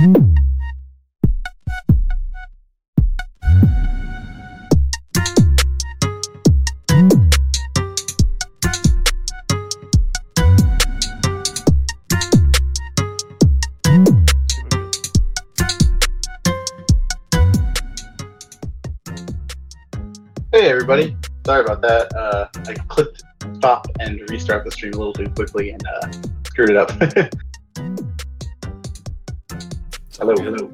Hey everybody, sorry about that. Uh, I clicked stop and restart the stream a little too quickly and uh, screwed it up. hello, hello.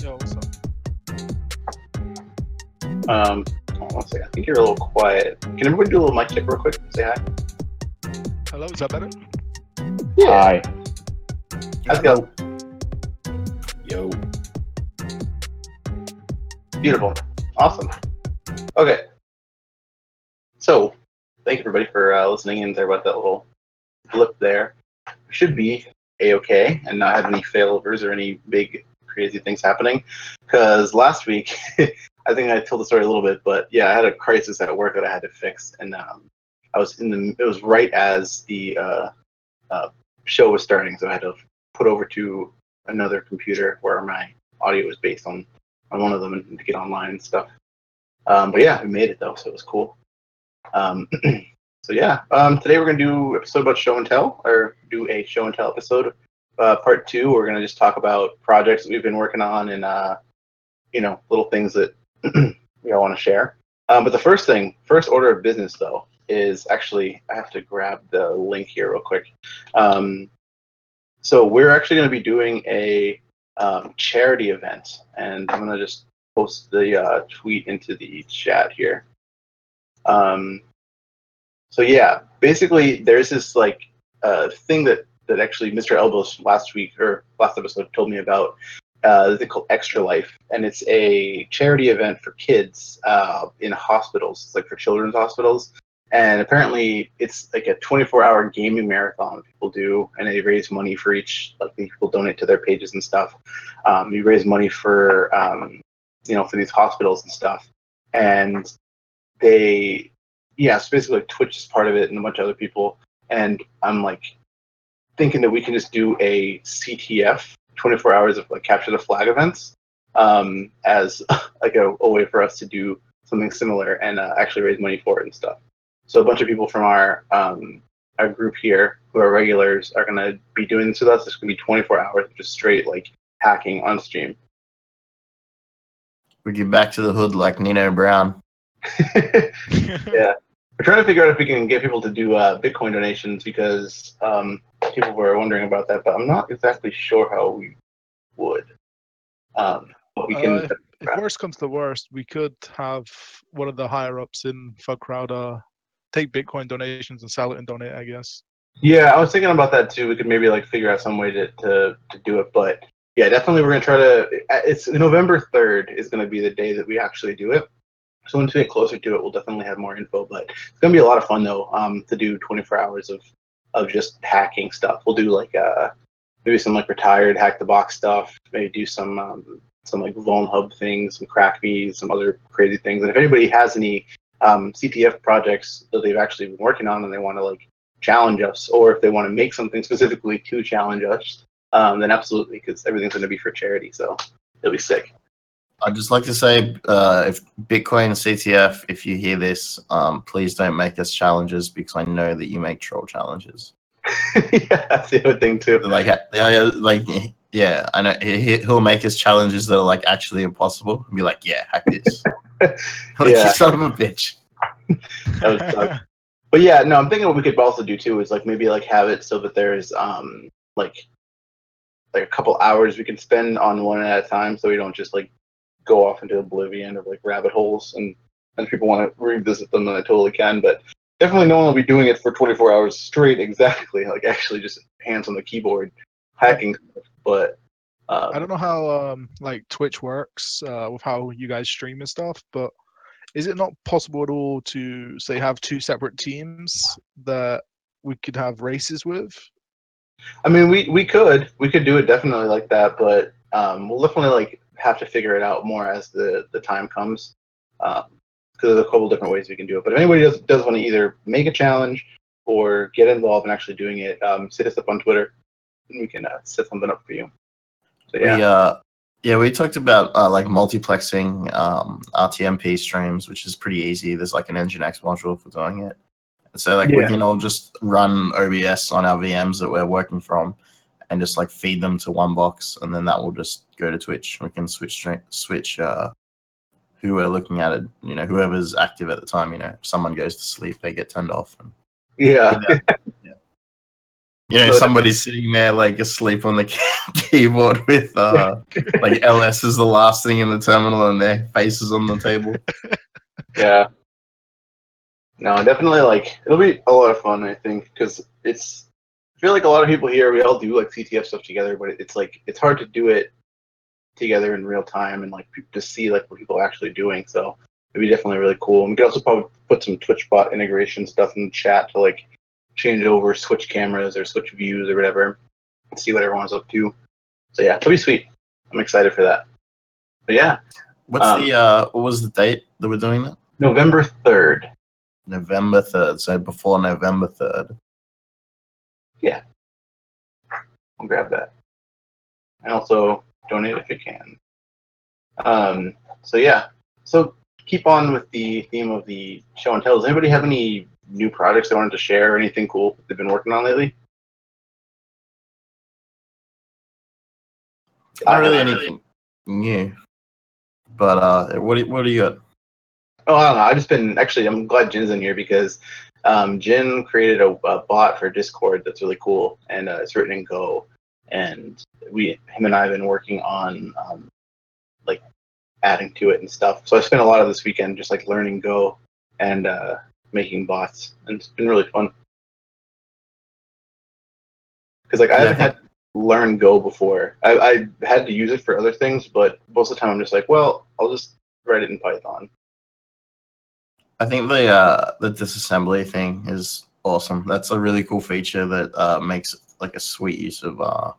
Yo, what's up? Um, hold on one second. I think you're a little quiet. Can everybody do a little mic check real quick? Say hi. Hello, is that better? Hi. Let's go. Yo. Beautiful. Awesome. Okay. So, thank you everybody for uh, listening and sorry about that little blip there. We should be a-okay and not have any failovers or any big crazy things happening. Because last week, I think I told the story a little bit, but yeah, I had a crisis at work that I had to fix, and um, I was in the. It was right as the uh, uh, show was starting, so I had to put over to another computer where my audio was based on on one of them and to get online and stuff. Um, but yeah, we made it though, so it was cool. Um, so yeah, um, today we're gonna do episode about show and tell, or do a show and tell episode. Uh, part two, we're gonna just talk about projects that we've been working on and uh, you know little things that we all want to share. Um, but the first thing, first order of business though, is actually I have to grab the link here real quick. Um, so we're actually to be doing a um, charity event, and I'm to just post the uh, tweet into the chat here. Um, so yeah, basically, there's this like uh, thing that that actually Mr. Elbows last week or last episode told me about. Uh, they call Extra Life, and it's a charity event for kids uh, in hospitals. It's like for children's hospitals, and apparently it's like a 24-hour gaming marathon people do, and they raise money for each. Like people donate to their pages and stuff. Um, you raise money for um, you know for these hospitals and stuff, and they yeah, so basically Twitch is part of it and a bunch of other people. And I'm like thinking that we can just do a CTF, 24 hours of like capture the flag events, um, as like a, a way for us to do something similar and uh, actually raise money for it and stuff. So a bunch of people from our um, our group here who are regulars are gonna be doing this with us. It's gonna be 24 hours of just straight like hacking on stream. We get back to the hood like Nino Brown. yeah. We're trying to figure out if we can get people to do uh, Bitcoin donations because um, people were wondering about that, but I'm not exactly sure how we would. Um, but we can. Uh, if worst comes to worst, we could have one of the higher ups in Thug Crowd take Bitcoin donations and sell it and donate, I guess. Yeah, I was thinking about that too. We could maybe like figure out some way to, to, to do it, but yeah, definitely we're gonna try to. It's November third is gonna be the day that we actually do it. So once we get closer to it, we'll definitely have more info. But it's gonna be a lot of fun though. Um, to do 24 hours of of just hacking stuff. We'll do like uh maybe some like retired hack the box stuff. Maybe do some um, some like Vuln Hub things, some crackmes, some other crazy things. And if anybody has any um, CTF projects that they've actually been working on and they want to like challenge us, or if they want to make something specifically to challenge us, um, then absolutely, because everything's going to be for charity. So it'll be sick. I'd just like to say, uh, if Bitcoin CTF, if you hear this, um, please don't make us challenges because I know that you make troll challenges. yeah, that's the other thing too. Like, yeah, like, yeah, I know he, he'll make us challenges that are like actually impossible. And be like, yeah, hack this. like, Yeah. you son of a bitch. That would suck. but yeah, no, I'm thinking what we could also do too is like maybe like have it so that there's um like like a couple hours we can spend on one at a time, so we don't just like go off into oblivion of like rabbit holes and and if people want to revisit them then I totally can but definitely no one will be doing it for 24 hours straight exactly like actually just hands on the keyboard hacking but um, I don't know how um, like Twitch works uh, with how you guys stream and stuff, but is it not possible at all to say have two separate teams that we could have races with? I mean, we we could we could do it definitely like that, but um, we'll definitely like have to figure it out more as the the time comes. Um, because there's a couple different ways we can do it. But if anybody does does want to either make a challenge or get involved in actually doing it, um, hit us up on Twitter, and we can uh, set something up for you. So yeah, We uh yeah, we talked about uh, like multiplexing um, RTMP streams, which is pretty easy. There's like an Nginx module for doing it. So like we can all just run OBS on our VMs that we're working from, and just like feed them to one box, and then that will just go to Twitch. We can switch switch uh, who we're looking at it. You know, whoever's active at the time. You know, if someone goes to sleep, they get turned off. And, yeah, you know, So- somebody's sitting there like asleep on the keyboard with uh, like LS is the last thing in the terminal, and their faces on the table. yeah. No, definitely. Like it'll be a lot of fun. I think because it's. I feel like a lot of people here we all do like CTF stuff together, but it's like it's hard to do it together in real time and like to see like what people are actually doing. So it'd be definitely really cool. And we could also probably put some Twitch bot integration stuff in the chat to like change over, switch cameras or switch views or whatever, and see what everyone's up to. So yeah, it'll be sweet. I'm excited for that. But yeah, What's Um, the uh, what was the date that we're doing that? November third. November third. So before November third. I'll grab that. And also donate if you can. Um, so yeah. So keep on with the theme of the show and tell. Does anybody have any new products they wanted to share or anything cool they've been working on lately? Not really anything new. But uh, what do, you what do you got? Oh, I don't know. I've just been actually. I'm glad Jin's in here because um, Jin created a, a bot for Discord that's really cool, and uh, it's written in Go. And we, him and I, have been working on um, like adding to it and stuff. So I spent a lot of this weekend just like learning Go and uh, making bots, and it's been really fun. Because like I Yeah, haven't had to learn Go before. I, I had to use it for other things, but most of the time I'm just like, well, I'll just write it in Python. I think the uh, the disassembly thing is awesome. That's a really cool feature that uh, makes like a sweet use of uh,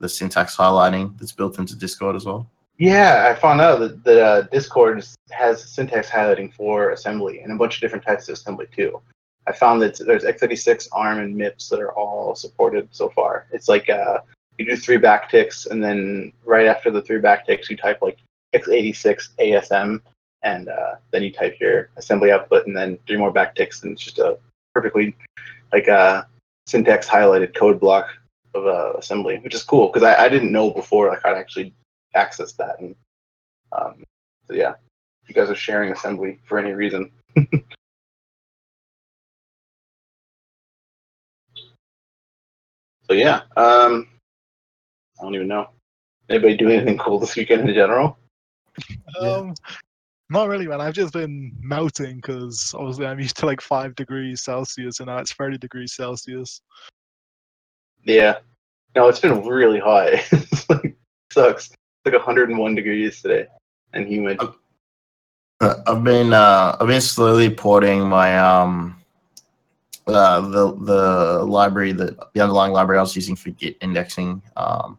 the syntax highlighting that's built into Discord as well. Yeah, I found out that, that uh, Discord has syntax highlighting for assembly and a bunch of different types of assembly too. I found that there's x86, ARM, and MIPS that are all supported so far. It's like uh, you do three backticks, and then right after the three backticks, you type like x86 ASM, and uh, then you type your assembly output, and then three more backticks, and it's just a perfectly like uh, syntax highlighted code block of uh, assembly, which is cool because I, I didn't know before like to actually access that. And um, so yeah, you guys are sharing assembly for any reason. so yeah, um, I don't even know. Anybody do anything cool this weekend in general? Yeah. Not really, man. I've just been melting because obviously I'm used to like five degrees Celsius, and now it's 30 degrees Celsius. Yeah. No, it's been really hot. it's like sucks. It's like 101 degrees today and humid. Uh, I've been uh, I've been slowly porting my um uh, the the library that the underlying library I was using for Git indexing um,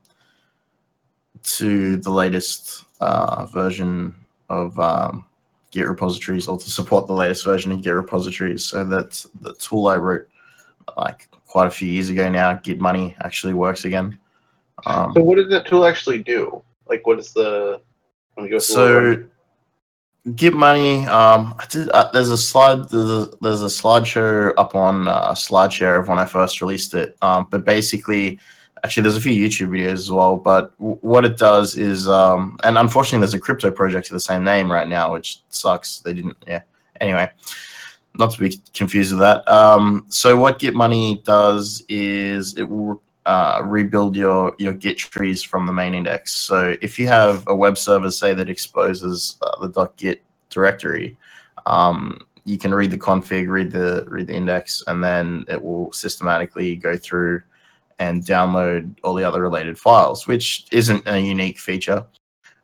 to the latest uh, version of um, Git repositories or to support the latest version of Git repositories. So that the tool I wrote like quite a few years ago now, Git Money, actually works again. Um, So what does that tool actually do? Like what is the so Git money. Um, I did, uh, there's a slide. There's a, there's a slideshow up on uh, SlideShare of when I first released it. Um, but basically, actually, there's a few YouTube videos as well. But w- what it does is, um, and unfortunately, there's a crypto project of the same name right now, which sucks. They didn't. Yeah. Anyway, not to be confused with that. Um, so what Git money does is it will uh, rebuild your your Git trees from the main index. So if you have a web server, say that exposes uh, the .git directory, um, you can read the config, read the read the index, and then it will systematically go through and download all the other related files, which isn't a unique feature.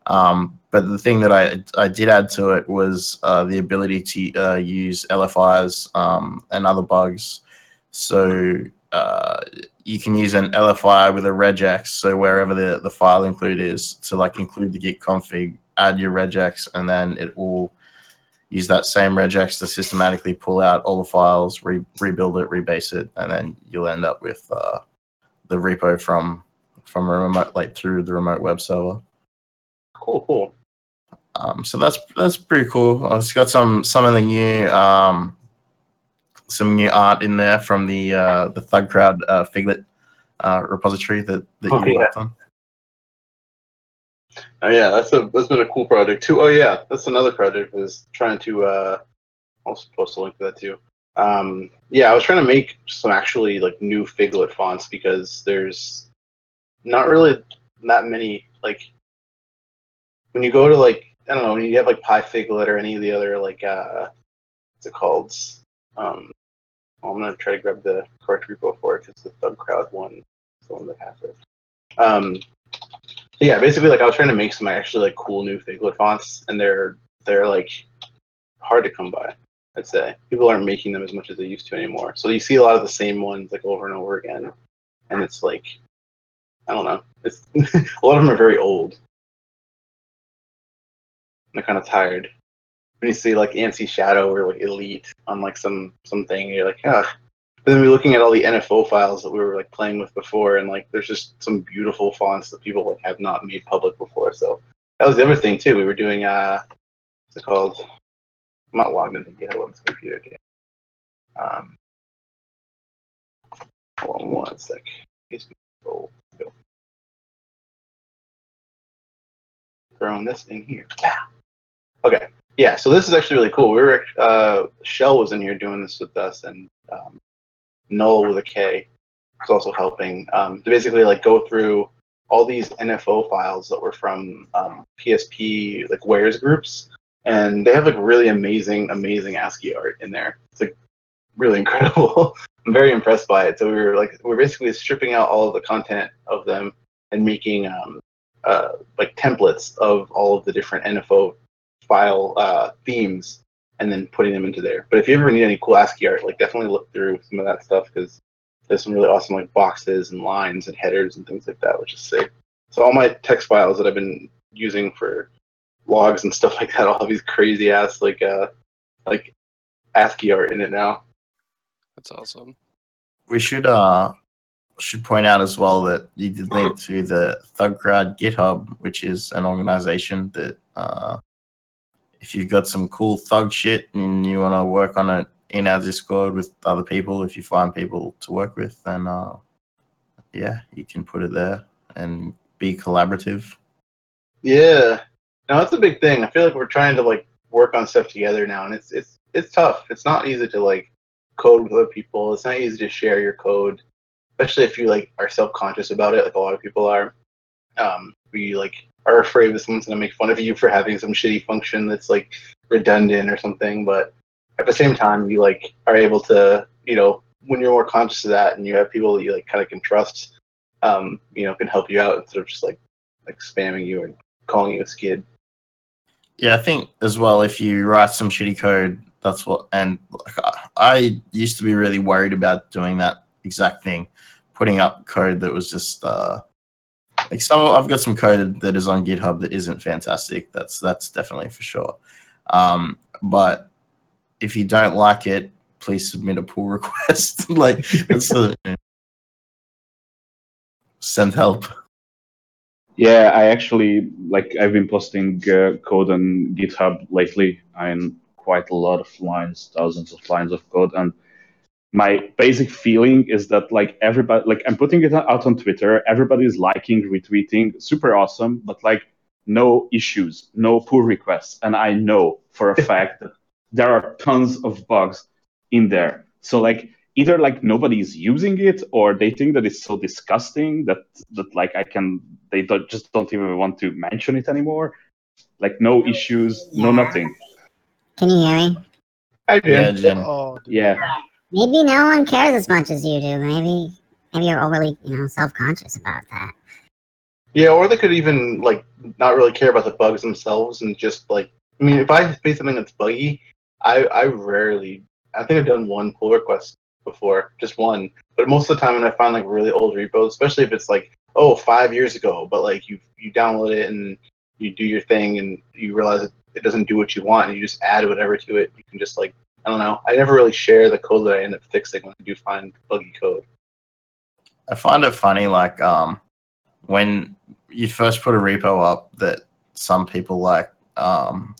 Um, but the thing that I I did add to it was uh, the ability to uh, use LFIs um, and other bugs. So uh, you can use an LFI with a regex. So wherever the, the file include is to like include the git config, add your regex, and then it will use that same regex to systematically pull out all the files, re- rebuild it, rebase it, and then you'll end up with uh, the repo from from a remote, like through the remote web server. Cool, cool. Um, so that's that's pretty cool. It's got some some of the new um, some new art in there from the uh, the Thug Crowd uh, Figlet uh, repository that, that Oh, you yeah. worked on. Oh yeah, that's a that's been a cool project too. Oh yeah, that's another project is trying to uh I'll post a link to that too. Um yeah, I was trying to make some actually like new Figlet fonts because there's not really that many like when you go to like I don't know, when you have like PyFiglet or any of the other like uh what's it called? Um well, I'm gonna try to grab the correct repo for it because the Thug Crowd one is the one that has it. Um yeah, basically, like I was trying to make some actually like cool new Figlet fonts, and they're they're like hard to come by. I'd say people aren't making them as much as they used to anymore. So you see a lot of the same ones like over and over again, and it's like I don't know. It's a lot of them are very old. They're kind of tired. When you see like ANSI Shadow or like Elite on like some something, you're like, ah. But then we're looking at all the NFO files that we were like playing with before, and like there's just some beautiful fonts that people like have not made public before. So that was the other thing too. We were doing uh, what's it called? I'm not logged into GitHub on this computer. again. Um, hold on one sec. Throwing this in here. Yeah. Okay. Yeah. So this is actually really cool. We were uh, Shell was in here doing this with us, and um, Null with a K was also helping um, to basically like go through all these NFO files that were from um, PSP like wares groups, and they have like really amazing, amazing ASCII art in there. It's like really incredible. I'm very impressed by it. So we were like we're basically stripping out all of the content of them and making um, uh, like templates of all of the different NFO file uh, themes and then putting them into there. But if you ever need any cool ASCII art, like definitely look through some of that stuff because there's some really awesome like boxes and lines and headers and things like that, which is sick. So all my text files that I've been using for logs and stuff like that, all these crazy ass like uh like ASCII art in it now. That's awesome. We should uh should point out as well that you did link to the Thug Crowd GitHub, which is an organization that uh if you've got some cool thug shit and you want to work on it in our Discord with other people, if you find people to work with, then uh yeah, you can put it there and be collaborative. Yeah. No, that's a big thing. I feel like we're trying to like work on stuff together now and it's it's it's tough. It's not easy to like code with other people. It's not easy to share your code, especially if you like are self conscious about it, like a lot of people are. Um, we like are afraid that someone's gonna make fun of you for having some shitty function that's like redundant or something. But at the same time, you like are able to, you know, when you're more conscious of that and you have people that you like kind of can trust, um, you know, can help you out instead of just like like spamming you and calling you a skid. Yeah, I think as well if you write some shitty code, that's what. And like, I- used to be really worried about doing that exact thing, putting up code that was just uh, like some. I've got some code that is on GitHub that isn't fantastic. That's that's definitely for sure. Um, but if you don't like it, please submit a pull request. like it's a, send help. Yeah, I actually like I've been posting uh, code on GitHub lately and quite a lot of lines, thousands of lines of code and my basic feeling is that like everybody like I'm putting it out on Twitter, everybody's liking, retweeting, super awesome, but like no issues, no pull requests. And I know for a fact that there are tons of bugs in there. So like either like nobody's using it or they think that it's so disgusting that that like I can they don't just don't even want to mention it anymore. Like no issues, no nothing. Can you hear me? I do. Yeah, Jen. Oh. Yeah. Maybe no one cares as much as you do. Maybe maybe you're overly, you know, self conscious about that. Yeah, or they could even like not really care about the bugs themselves and just like I mean, if I face something that's buggy, I I rarely I think I've done one pull request before, just one. But most of the time when I find like really old repos, especially if it's like, oh, five years ago, but like you you download it and you do your thing and you realize it, it doesn't do what you want and you just add whatever to it, you can just like I don't know. I never really share the code that I end up fixing when I do find buggy code. I find it funny, like um, when you first put a repo up that some people like, um,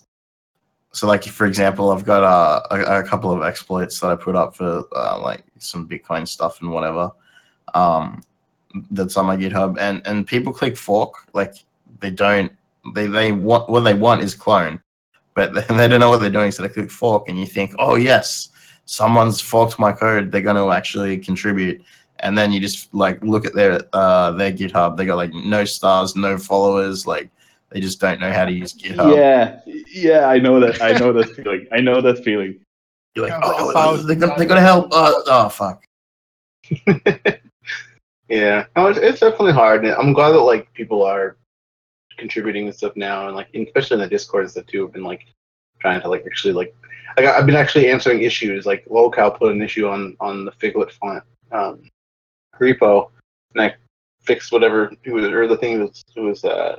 so like for example, I've got uh, a, a couple of exploits that I put up for uh, like some Bitcoin stuff and whatever. Um, that's on my GitHub, and and people click fork like they don't they they want what they want is clone, but they, don't know what they're doing, so they click fork, and you think, oh yes, someone's forked my code, they're going to actually contribute, and then you just like look at their uh their GitHub, they got like no stars, no followers, like they just don't know how to use GitHub. Yeah, yeah, I know that. I know that feeling. I know that feeling. You're like, Sounds like a oh, thousand they're gonna, they're gonna help. Uh, oh fuck. Yeah, no, it's, it's definitely hard. And I'm glad that like people are contributing and stuff now, and like especially in the Discord and stuff too. Have been like trying to like actually like like I've been actually answering issues. Like Locale put an issue on on the Figlet font um, repo, and I fixed whatever he was or the thing he was he was uh,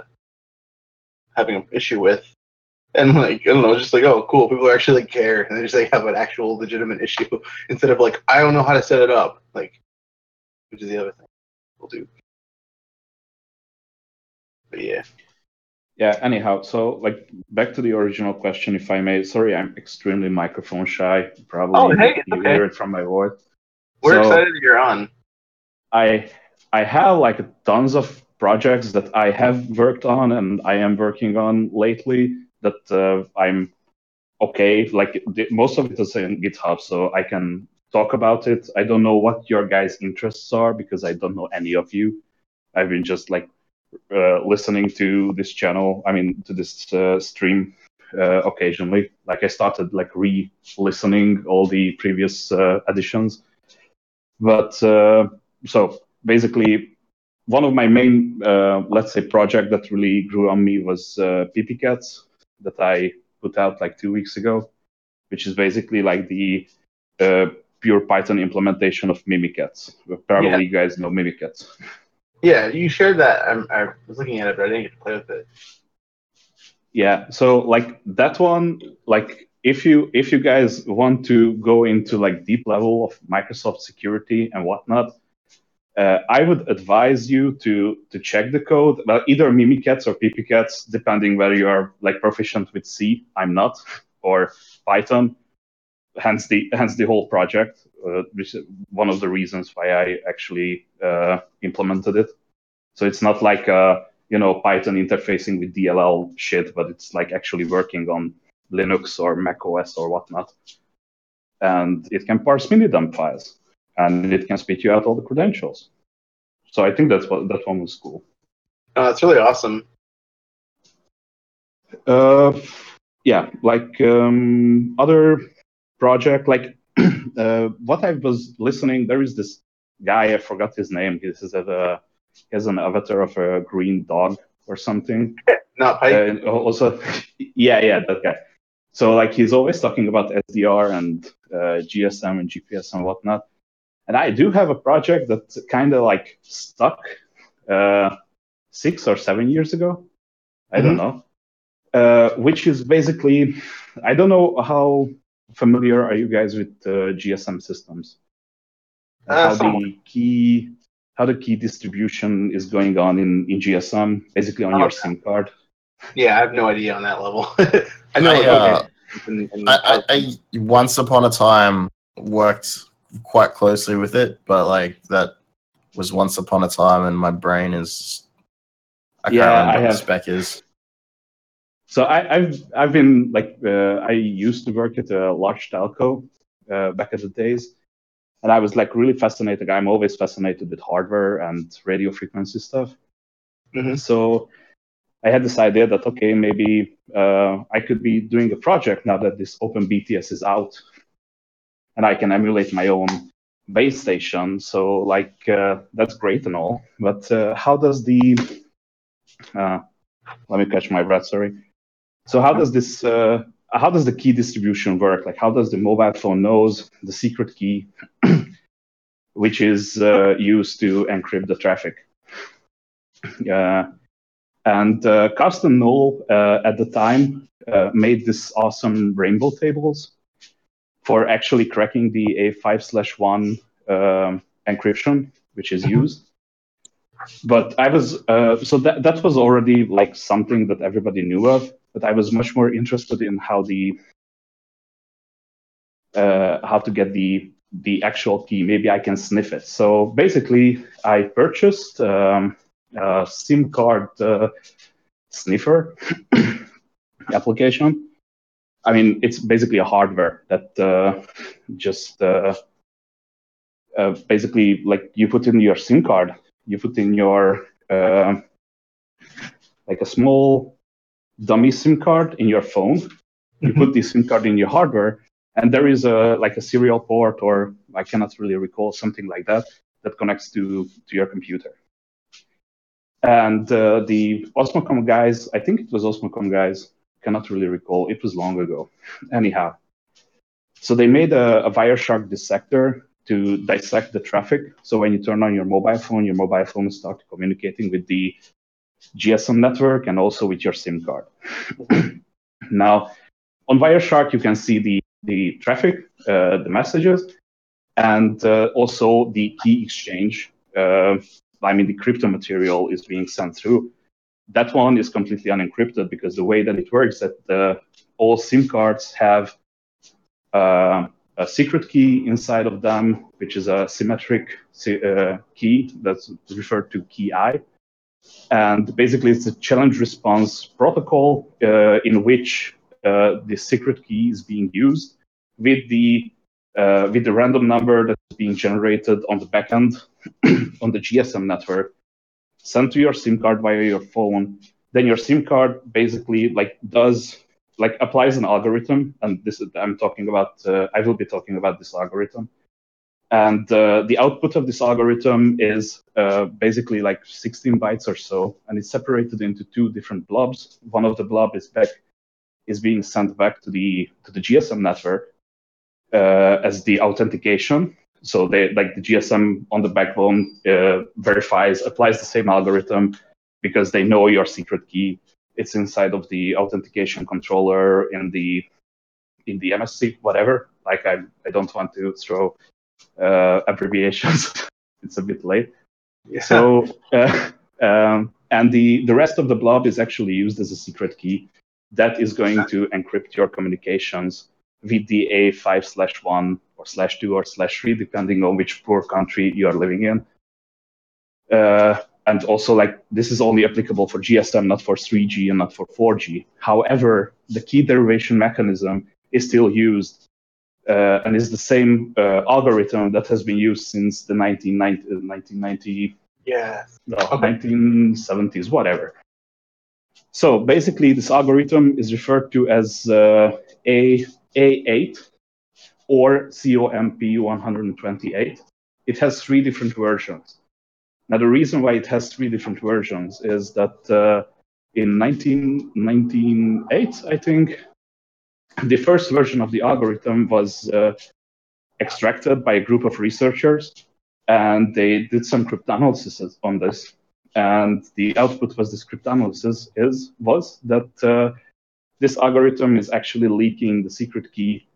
having an issue with. And like I don't know, just like oh cool, people actually like care and they just like have an actual legitimate issue instead of like I don't know how to set it up, like which is the other thing we'll do. But yeah, Yeah. Anyhow, so like back to the original question, if I may. Sorry, I'm extremely microphone shy. Probably Oh, hey, you okay. hear it from my voice. we're So- excited you're on. I I have like tons of projects that I have worked on and I am working on lately that uh, I'm okay. Like the, most of it is in GitHub, so I can talk about it. I don't know what your guys' interests are because I don't know any of you. I've been just like uh, listening to this channel. I mean, to this uh, stream uh, occasionally. Like I started like re-listening all the previous uh, editions, but. Uh, so basically one of my main uh, let's say project that really grew on me was uh, pypykatz that i put out like two weeks ago which is basically like the uh, pure python implementation of mimikatz probably Yeah. you guys know mimikatz Yeah, you shared that. I'm, I was looking at it, but I didn't get to play with it. yeah so like that one like if you if you guys want to go into like deep level of microsoft security and whatnot uh, i would advise you to to check the code. Well either mimikatz or pypykatz depending whether you are like proficient with c i'm not or python. Hence the hence the whole project uh, which is one of the reasons why i actually uh, implemented it. So it's not like uh, you know Python interfacing with DLL shit, but it's like actually working on Linux or Mac OS or whatnot. And it can parse minidump files, and it can spit you out all the credentials. So I think that's what that one was cool. No, it's really awesome. Uh, yeah, like um, other project, like uh, what I was listening. There is this guy I forgot his name. He is a he has an avatar of a green dog or something. Not Python. Uh, also, yeah, yeah, that guy. So like he's always talking about SDR and uh, GSM and GPS and whatnot. And I do have a project that kind of like stuck uh, six or seven years ago. I don't know. Uh, which is basically, I don't know how familiar are you guys with uh, GSM systems? Uh, how the key how the key distribution is going on in, in GSM, basically on Oh, your yeah. SIM card. yeah, I have no idea on that level. I know. I, uh, okay, in- in- I, I, I once upon a time worked quite closely with it, but like that was once upon a time, and my brain is. I can't remember I what the spec is. So I, I've I've been like uh, I used to work at a large telco uh, back in the days, and I was like really fascinated. I'm always fascinated with hardware and radio frequency stuff. Mhm. So I had this idea that okay, maybe uh, I could be doing a project now that this Open BTS is out, and I can emulate my own base station. So like uh, that's great and all, but uh, how does the uh, let me catch my breath. Sorry. So how does this uh, how does the key distribution work? Like how does the mobile phone knows the secret key, which is uh, used to encrypt the traffic? Uh, and uh, Karsten uh, at the time made this awesome rainbow tables for actually cracking the A5 slash one um, encryption, which is used. but I was uh, so that that was already like something that everybody knew of. But I was much more interested in how the uh, how to get the the actual key. Maybe I can sniff it. So basically, I purchased um, a SIM card uh, sniffer application. I mean, it's basically a hardware that uh, just uh, uh, basically like you put in your SIM card, you put in your uh, like a small dummy SIM card in your phone. You put the SIM card in your hardware, and there is a like a serial port, or I cannot really recall something like that that connects to to your computer. And uh, the Osmocom guys, I think it was Osmocom guys, cannot really recall. It was long ago. Anyhow, so they made a, a Wireshark dissector to dissect the traffic. So when you turn on your mobile phone, your mobile phone starts communicating with the GSM network and also with your SIM card. now, on Wireshark, you can see the, the traffic, uh, the messages, and uh, also the key exchange. Uh, I mean, the crypto material is being sent through. That one is completely unencrypted because the way that it works, is that uh, all SIM cards have uh, a secret key inside of them, which is a symmetric uh, key that's referred to key I. And basically, it's a challenge response protocol uh, in which uh, the secret key is being used with the uh, with the random number that's being generated on the backend on the GSM network, sent to your SIM card via your phone. Then your SIM card basically like does like applies an algorithm, and this is I'm talking about. Uh, I will be talking about this algorithm, and uh, the output of this algorithm is uh, basically like 16 bytes or so, and it's separated into two different blobs. One of the blob is back is being sent back to the to the GSM network uh, as the authentication. So they like the GSM on the backbone uh, verifies applies the same algorithm because they know your secret key it's inside of the authentication controller in the in the MSC, whatever. Like I, I don't want to throw uh, abbreviations. it's a bit late. Yeah. So uh, um, and the the rest of the blob is actually used as a secret key that is going to encrypt your communications with the A5 slash one slash two or slash three, depending on which poor country you are living in. Uh, and also like this is only applicable for GSM, not for 3G and not for 4G. However, the key derivation mechanism is still used uh, and is the same uh, algorithm that has been used since the 1990, 1990 Yes. no, Okay. 1970s, whatever. So basically, this algorithm is referred to as uh, A A8 or COMP 128. It has three different versions. Now, the reason why it has three different versions is that uh, in 1998, I think, the first version of the algorithm was uh, extracted by a group of researchers, and they did some cryptanalysis on this. And the output was this cryptanalysis is was that uh, this algorithm is actually leaking the secret key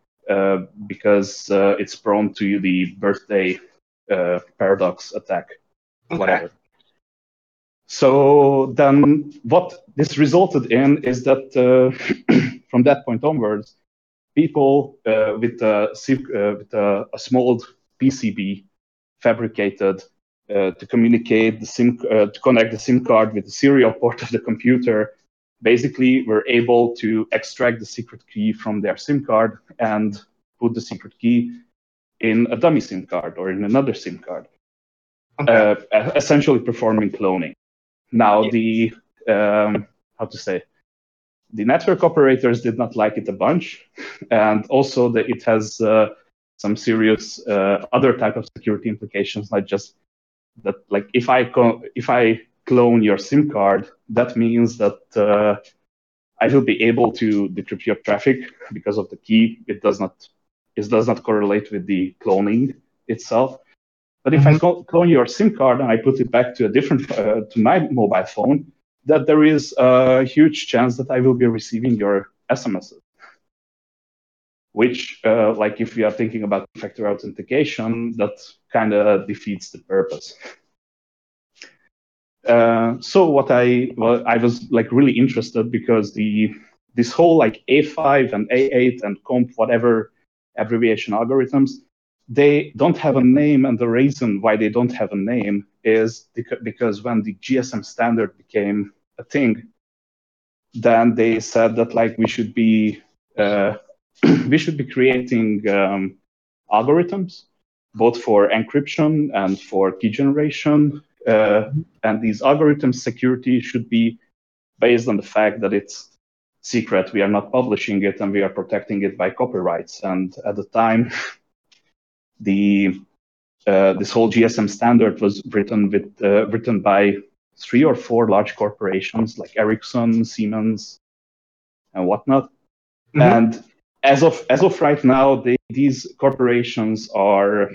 because uh, it's prone to the birthday uh, paradox attack Okay. whatever. So then, what this resulted in is that uh, from that point onwards, people uh, with, a, uh, with a, a small PCB fabricated uh, to communicate the SIM, uh, to connect the SIM card with the serial port of the computer, basically we were able to extract the secret key from their SIM card and put the secret key in a dummy SIM card or in another SIM card Okay. uh, essentially performing cloning. Now, Yeah. the um, how to say the network operators did not like it a bunch, and also that it has uh, some serious uh, other type of security implications, not just that. Like if I co- if I clone your SIM card, that means that uh, I will be able to decrypt your traffic because of the key. It does not it does not correlate with the cloning itself. But if I clone your SIM card and I put it back to a different uh, to my mobile phone, that there is a huge chance that I will be receiving your SMSs. Which, uh, like, if we are thinking about factor authentication, that kind of defeats the purpose. Uh, so what I well, I was like really interested because the this whole like A5 and A8 and comp whatever abbreviation algorithms they don't have a name and the reason why they don't have a name is beca- because when the GSM standard became a thing then they said that like we should be uh, we should be creating um, algorithms both for encryption and for key generation and these algorithms security should be based on the fact that it's secret. We are not publishing it and we are protecting it by copyrights. And at the time the uh, this whole gsm standard was written with uh, written by three or four large corporations like ericsson siemens and whatnot. Mhm. and as of as of right now they, these corporations are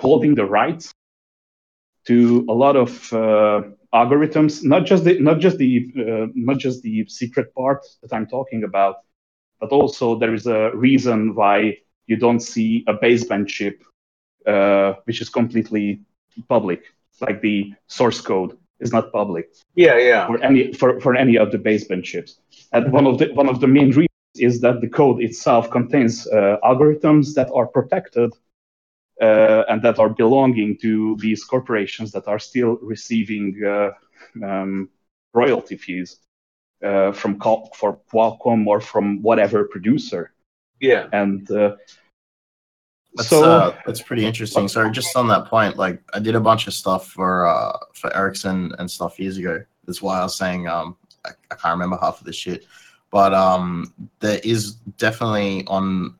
holding the rights to a lot of uh, algorithms, not just the not just the uh, not just the secret part that I'm talking about, but also there is a reason why you don't see a baseband chip uh, which is completely public, like the source code is not public Yeah, yeah. for any for, for any of the baseband chips. And one of the one of the main reasons is that the code itself contains uh, algorithms that are protected and that are belonging to these corporations that are still receiving uh, um, royalty fees uh, from Qual- for Qualcomm or from whatever producer. Yeah. And uh, That's so uh, that's pretty interesting. So just on that point, like I did a bunch of stuff for uh for Ericsson and stuff years ago. That's why I was saying um I, I can't remember half of this shit. But um there is definitely on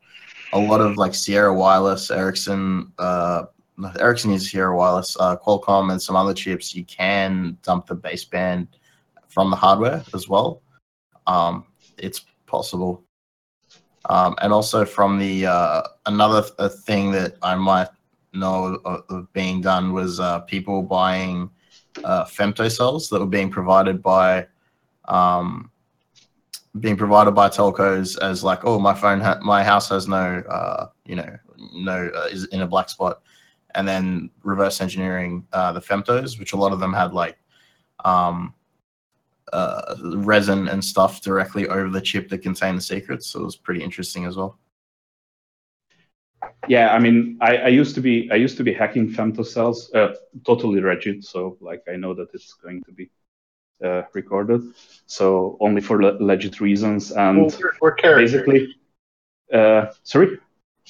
a lot of like Sierra Wireless, Ericsson, uh Ericsson uses Sierra Wireless, uh, Qualcomm, and some other chips. You can dump the baseband from the hardware as well. Um, it's possible. Um, and also from the uh, another th- thing that I might know of, of being done was uh, people buying uh, femtocells that were being provided by um, being provided by telcos as like, oh, my phone, ha- my house has no, uh, you know, no uh, is in a black spot, and then reverse engineering uh, the femtos, which a lot of them had like um, uh, resin and stuff directly over the chip that contained the secrets. So it was pretty interesting as well. yeah, I mean, I, I used to be I used to be hacking femtocells, uh, totally rigid. So like I know that it's going to be uh, recorded. So only for le- legit reasons and Well, we're, we're characters. basically. Uh, sorry.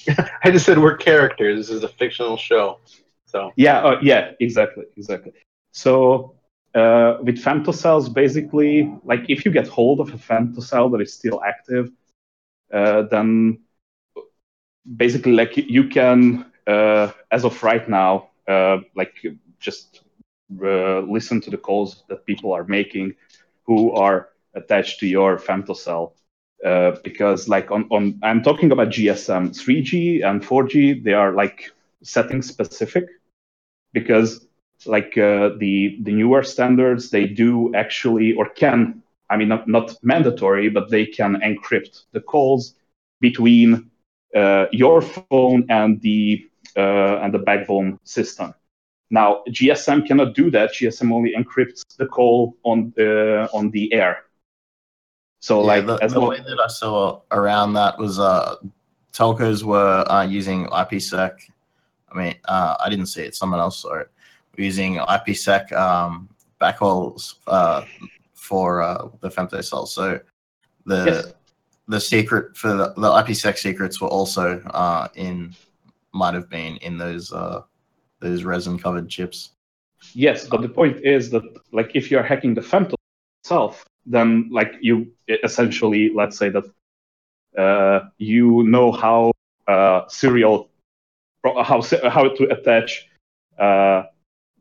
I just said we're characters. This is a fictional show. So Yeah, uh, yeah, exactly, exactly. So uh, with femtocells, basically, like if you get hold of a femtocell that is still active, uh, then basically, like you can, uh, as of right now, uh, like just uh, listen to the calls that people are making who are attached to your femtocell. Uh, because like on, on I'm talking about GSM 3G and 4G, they are like setting specific because like uh, the the newer standards they do actually or can i mean not, not mandatory but they can encrypt the calls between uh, your phone and the uh, and the backbone system now gsm cannot do that gsm only encrypts the call on the on the air so Yeah, like the, as the way that I saw around that was uh, telcos were uh, using IPsec. I mean, uh, I didn't see it. Someone else saw it. Using IPsec um, backhauls uh, for uh, the femtocell. So the Yes. the secret for the, the IPsec secrets were also uh, in might have been in those uh, those resin covered chips. Yes, but the point is that like if you're hacking the femto itself, then like you essentially let's say that uh, you know how uh, serial how how to attach uh,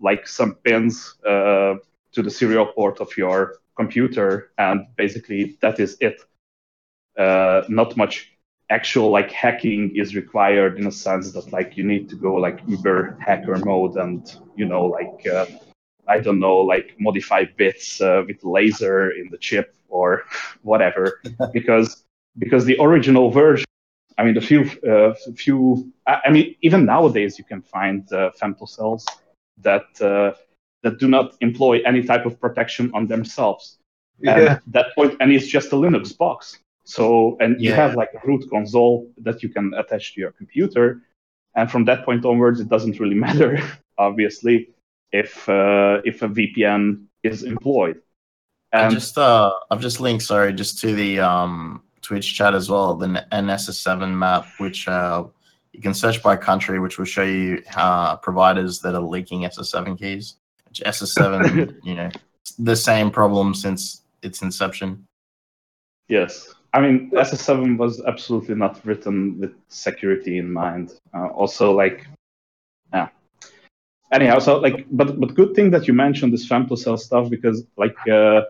like some pins uh, to the serial port of your computer, and basically that is it. Uh, not much actual like hacking is required in a sense that like you need to go like uber hacker mode and you know like uh, I don't know, like modify bits uh, with laser in the chip or whatever, because because the original version, I mean, the few uh, few, I I mean, even nowadays you can find uh, femtocells that uh, that do not employ any type of protection on themselves. Yeah. And that point, and it's just a Linux box. So, and you Yeah. have like a root console that you can attach to your computer. And from that point onwards, it doesn't really matter, obviously, if uh, if a VPN is employed. I And just uh, I've just linked sorry just to the um Twitch chat as well the NSS7 map, which uh, you can search by country, which will show you uh, providers that are leaking SS7 keys. Which SS7, you know, the same problem since its inception. Yes. I mean, SS7 was absolutely not written with security in mind. Uh, also, like, yeah. Anyhow, so like, but but good thing that you mentioned this femtocell stuff because like uh,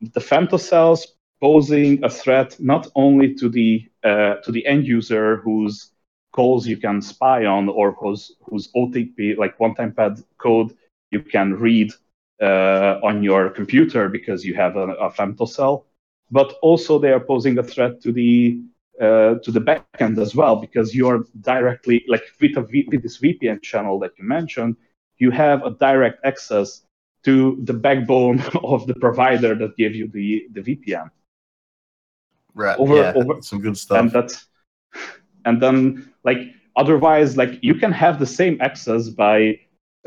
the femtocells posing a threat not only to the uh, to the end user whose calls you can spy on or whose whose OTP like one-time pad code you can read uh, on your computer because you have a, a femtocell but also they are posing a threat to the uh, to the backend as well because you're directly like with, a v, with this VPN channel that you mentioned, you have a direct access to the backbone of the provider that gave you the the VPN, Right. Over- yeah, over- some good and stuff. that's and then like otherwise like you can have the same access by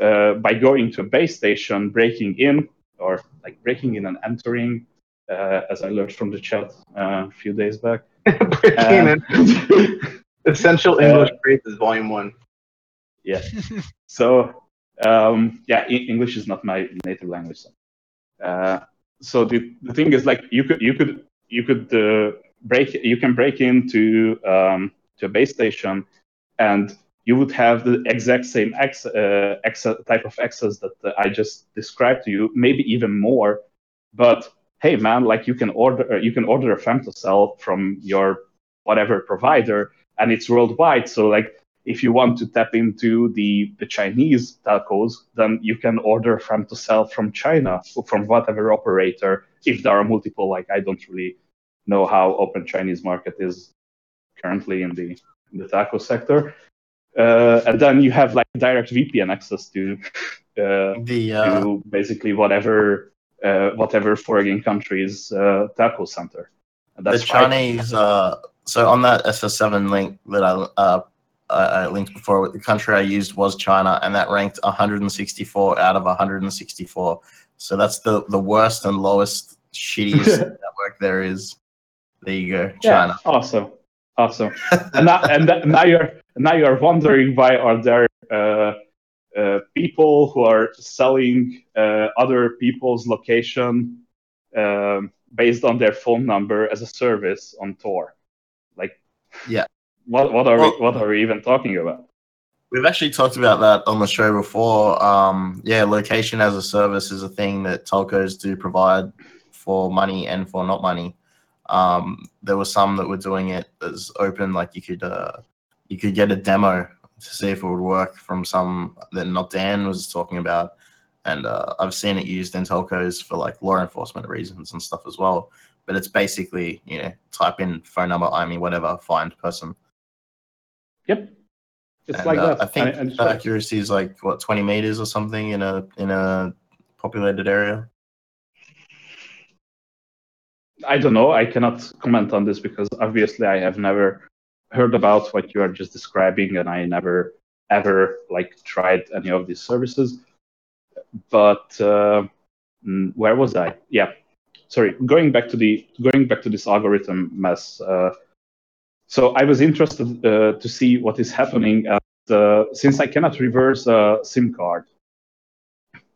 uh, by going to a base station, breaking in or like breaking in and entering, uh, as I learned from the chat uh, a few days back. Breaking Um, in. Essential English phrases, Volume One. Yeah. so um, yeah, E- English is not my native language. So, uh, so the, the thing is like you could you could you could uh, break you can break into um, to a base station and you would have the exact same ex, uh, access, type of access that uh, I just described to you, maybe even more. But hey, man, like you can order uh, you can order a femtocell from your whatever provider, and it's worldwide. So like if you want to tap into the, the Chinese telcos, then you can order femtocell from China from whatever operator. If there are multiple, like I don't really know how open Chinese market is currently in the in the telco sector. Uh, and then you have like direct VPN access to uh, the uh, to basically whatever whatever foreign country's uh, telco center. And the that's. Chinese. Uh, so on that SS7 link that I uh, I linked before, the country I used was China, and that ranked 164 out of 164. So that's the the worst and lowest, shittiest network there is. There you go, China. Yeah, awesome, awesome. and now, and that, now you're now you're wondering why are there uh, uh, people who are selling uh, other people's location um, based on their phone number as a service on Tor. Like, Yeah. what what are Well- we what are we even talking about? We've actually talked about that on the show before. Um, yeah, location as a service is a thing that telcos do provide for money and for not money. Um, there were some that were doing it as open, like you could uh, you could get a demo to see if it would work from some that not Dan was talking about, and uh, I've seen it used in telcos for like law enforcement reasons and stuff as well. But it's basically you know type in phone number, I mean whatever, find person. Yep, it's And, like uh, that. I think the accuracy is like what twenty meters or something in a in a populated area. I don't know. I cannot comment on this because obviously I have never heard about what you are just describing, and I never ever like tried any of these services. But uh, mm, where was I? Yeah, sorry. Going back to the going back to this algorithm mess. Uh, so I was interested uh, to see what is happening. And, uh, since I cannot reverse a SIM card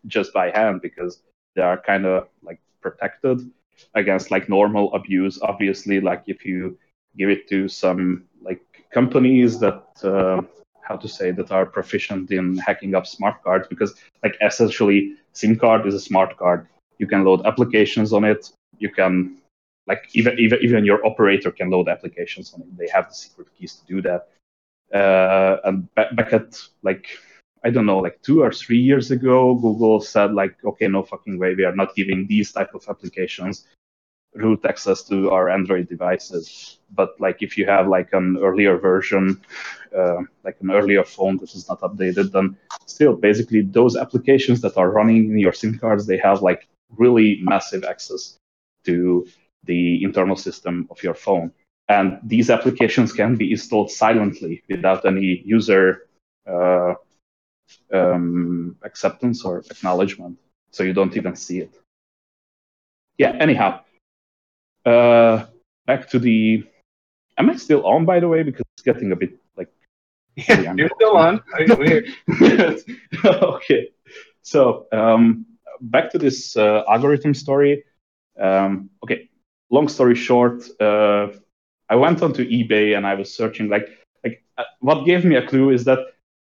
just by hand because they are kind of like protected against like normal abuse obviously like if you give it to some companies that uh, how to say that are proficient in hacking up smart cards because like essentially sim card is a smart card. You can load applications on it. You can like even even even your operator can load applications on it. They have the secret keys to do that. Uh, and back, back at like I don't know, like two or three years ago, Google said like, okay, no fucking way, we are not giving these type of applications root access to our Android devices. But like if you have like an earlier version, uh, like an earlier phone that is not updated, then still basically those applications that are running in your SIM cards, they have like really massive access to the internal system of your phone. And these applications can be installed silently without any user uh, um, acceptance or acknowledgement. So you don't even see it. Yeah, anyhow. Uh, back to the. Am I still on, by the way? Because it's getting a bit like. Yeah, you're still on. Okay. So um, back to this uh, algorithm story. Um, okay, long story short, uh, I went onto eBay and I was searching. Like, like uh, what gave me a clue is that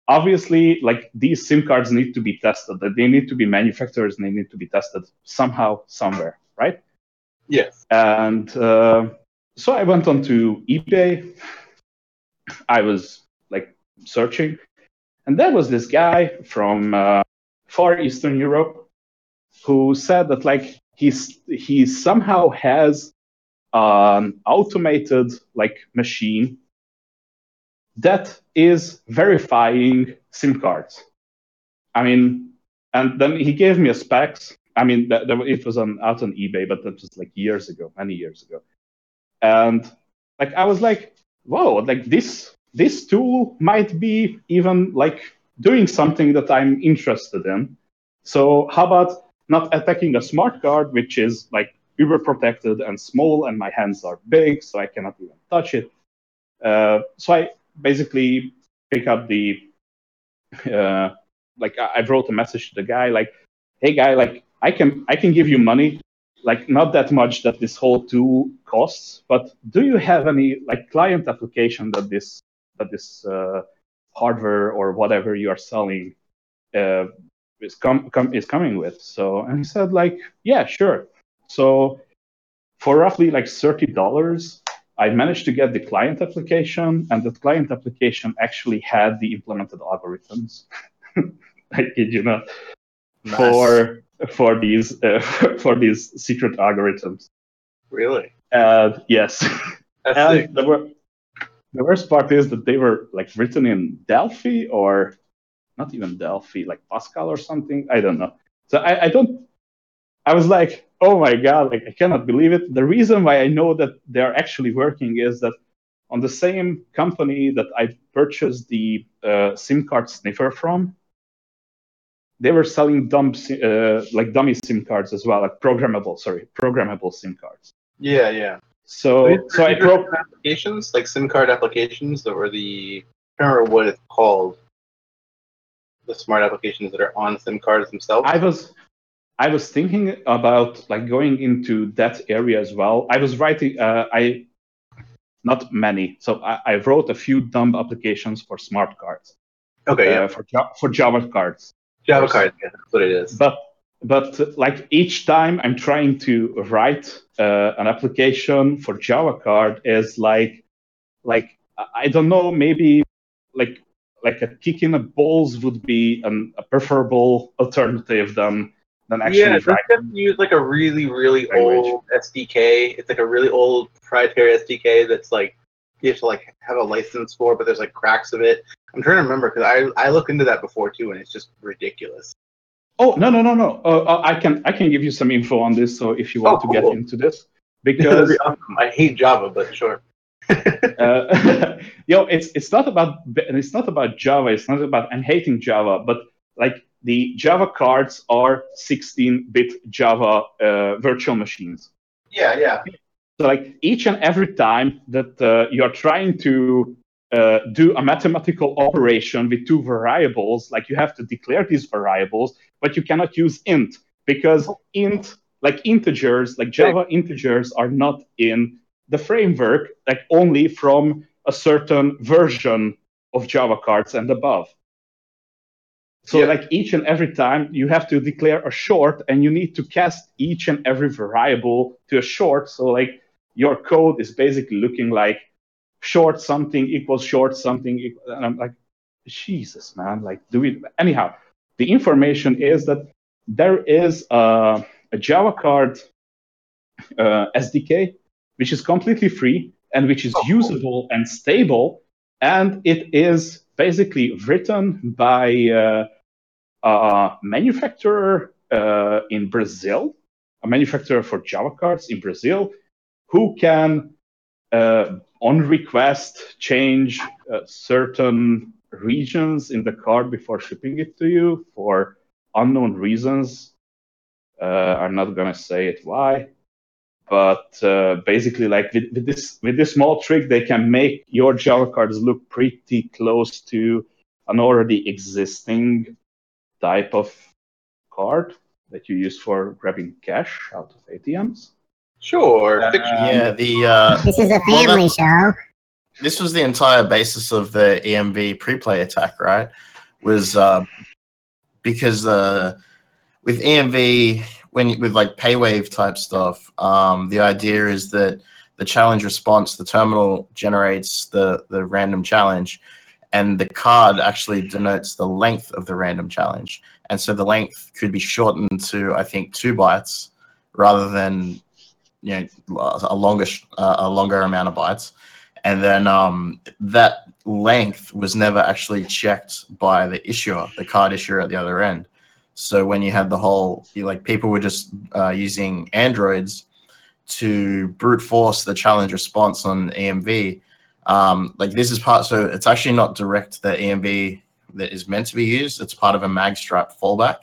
obviously, like these SIM cards need to be tested. That they need to be manufacturers and they need to be tested somehow, somewhere, right? Yes. And uh, so I went on to eBay. I was like searching, and there was this guy from uh, far Eastern Europe who said that like he's he somehow has an automated like machine that is verifying SIM cards. I mean, and then he gave me a specs. I mean, that, that, it was on out on eBay, but that was like years ago, many years ago. And like I was like, whoa, like this this tool might be even like doing something that I'm interested in. So how about not attacking a smart card, which is like uber protected and small, and my hands are big, so I cannot even touch it. Uh, so I basically pick up the uh, like I, I wrote a message to the guy like, hey guy, like I can I can give you money, like not that much that this whole tool costs, but do you have any like client application that this that this uh, hardware or whatever you are selling uh, is com-, com- is coming with. So and he said like, yeah, sure. So for roughly like thirty dollars, I managed to get the client application, and the client application actually had the implemented algorithms. I kid you not. Nice. For for these uh, for these secret algorithms. Really? And yes, and the, wor- the worst part is that they were like written in Delphi or not even Delphi, like Pascal or something. I don't know. So I, I don't. I was like, oh my god, like I cannot believe it. The reason why I know that they're actually working is that on the same company that I purchased the uh, SIM card sniffer from, they were selling dumb, uh, like dummy SIM cards as well, like programmable, sorry, programmable SIM cards. Yeah, yeah. So, These so I pro- applications like SIM card applications that were the I can't remember what it's called. The smart applications that are on SIM cards themselves. I was I was thinking about like going into that area as well. I was writing uh, I not many. So I, I wrote a few dumb applications for smart cards. okay, yeah. uh, for for Java cards. Java cards. Yeah, that's what it is. But but like each time I'm trying to write uh, an application for Java card is like like I don't know maybe like like a kick in the balls would be an, a preferable alternative than than actually yeah, writing. to use like a really, really Language. old SDK. It's like a really old proprietary SDK that's like you have to like have a license for, but there's like cracks of it. I'm trying to remember because I I looked into that before too, and it's just ridiculous. Oh no no no no! Uh, uh, I can I can give you some info on this. So if you want Oh, to get into this, because be awesome. I hate Java, but sure. uh, you know, it's it's not about it's not about Java. It's not about I'm hating Java, but like the Java cards are 16-bit Java uh, virtual machines. Yeah, yeah. So like each and every time that uh, you are trying to uh, do a mathematical operation with two variables, like you have to declare these variables, but you cannot use int because int, like integers, like Java integers, are not in the framework, like only from a certain version of Java cards and above. So Yeah. like each and every time you have to declare a short and you need to cast each and every variable to a short. So like your code is basically looking like short something equals short something and I'm like, Jesus, man, like do it anyhow. The information is that there is a, a Java card uh, SDK, which is completely free and which is usable and stable. And it is basically written by uh, a manufacturer uh, in Brazil, a manufacturer for Java cards in Brazil, who can, uh, on request, change uh, certain regions in the card before shipping it to you for unknown reasons. Uh, I'm not gonna say it why, but uh, basically, like with, with this with this small trick, they can make your Java cards look pretty close to an already existing type of card that you use for grabbing cash out of ATMs. Sure. Uh, yeah, the uh, This is a Well, family show. this was the entire basis of the EMV pre-play attack, right? Was uh, because uh, with EMV, when with like paywave type stuff, um, the idea is that the challenge response, the terminal generates the the random challenge, and the card actually denotes the length of the random challenge, and so the length could be shortened to I think two bytes rather than you know a longer uh, a longer amount of bytes and then um, that length was never actually checked by the issuer, the card issuer at the other end. So when you had the whole, you, like people were just uh, using androids to brute force the challenge response on EMV. Um, like this is part, so it's actually not direct the EMV that is meant to be used. It's part of a magstripe fallback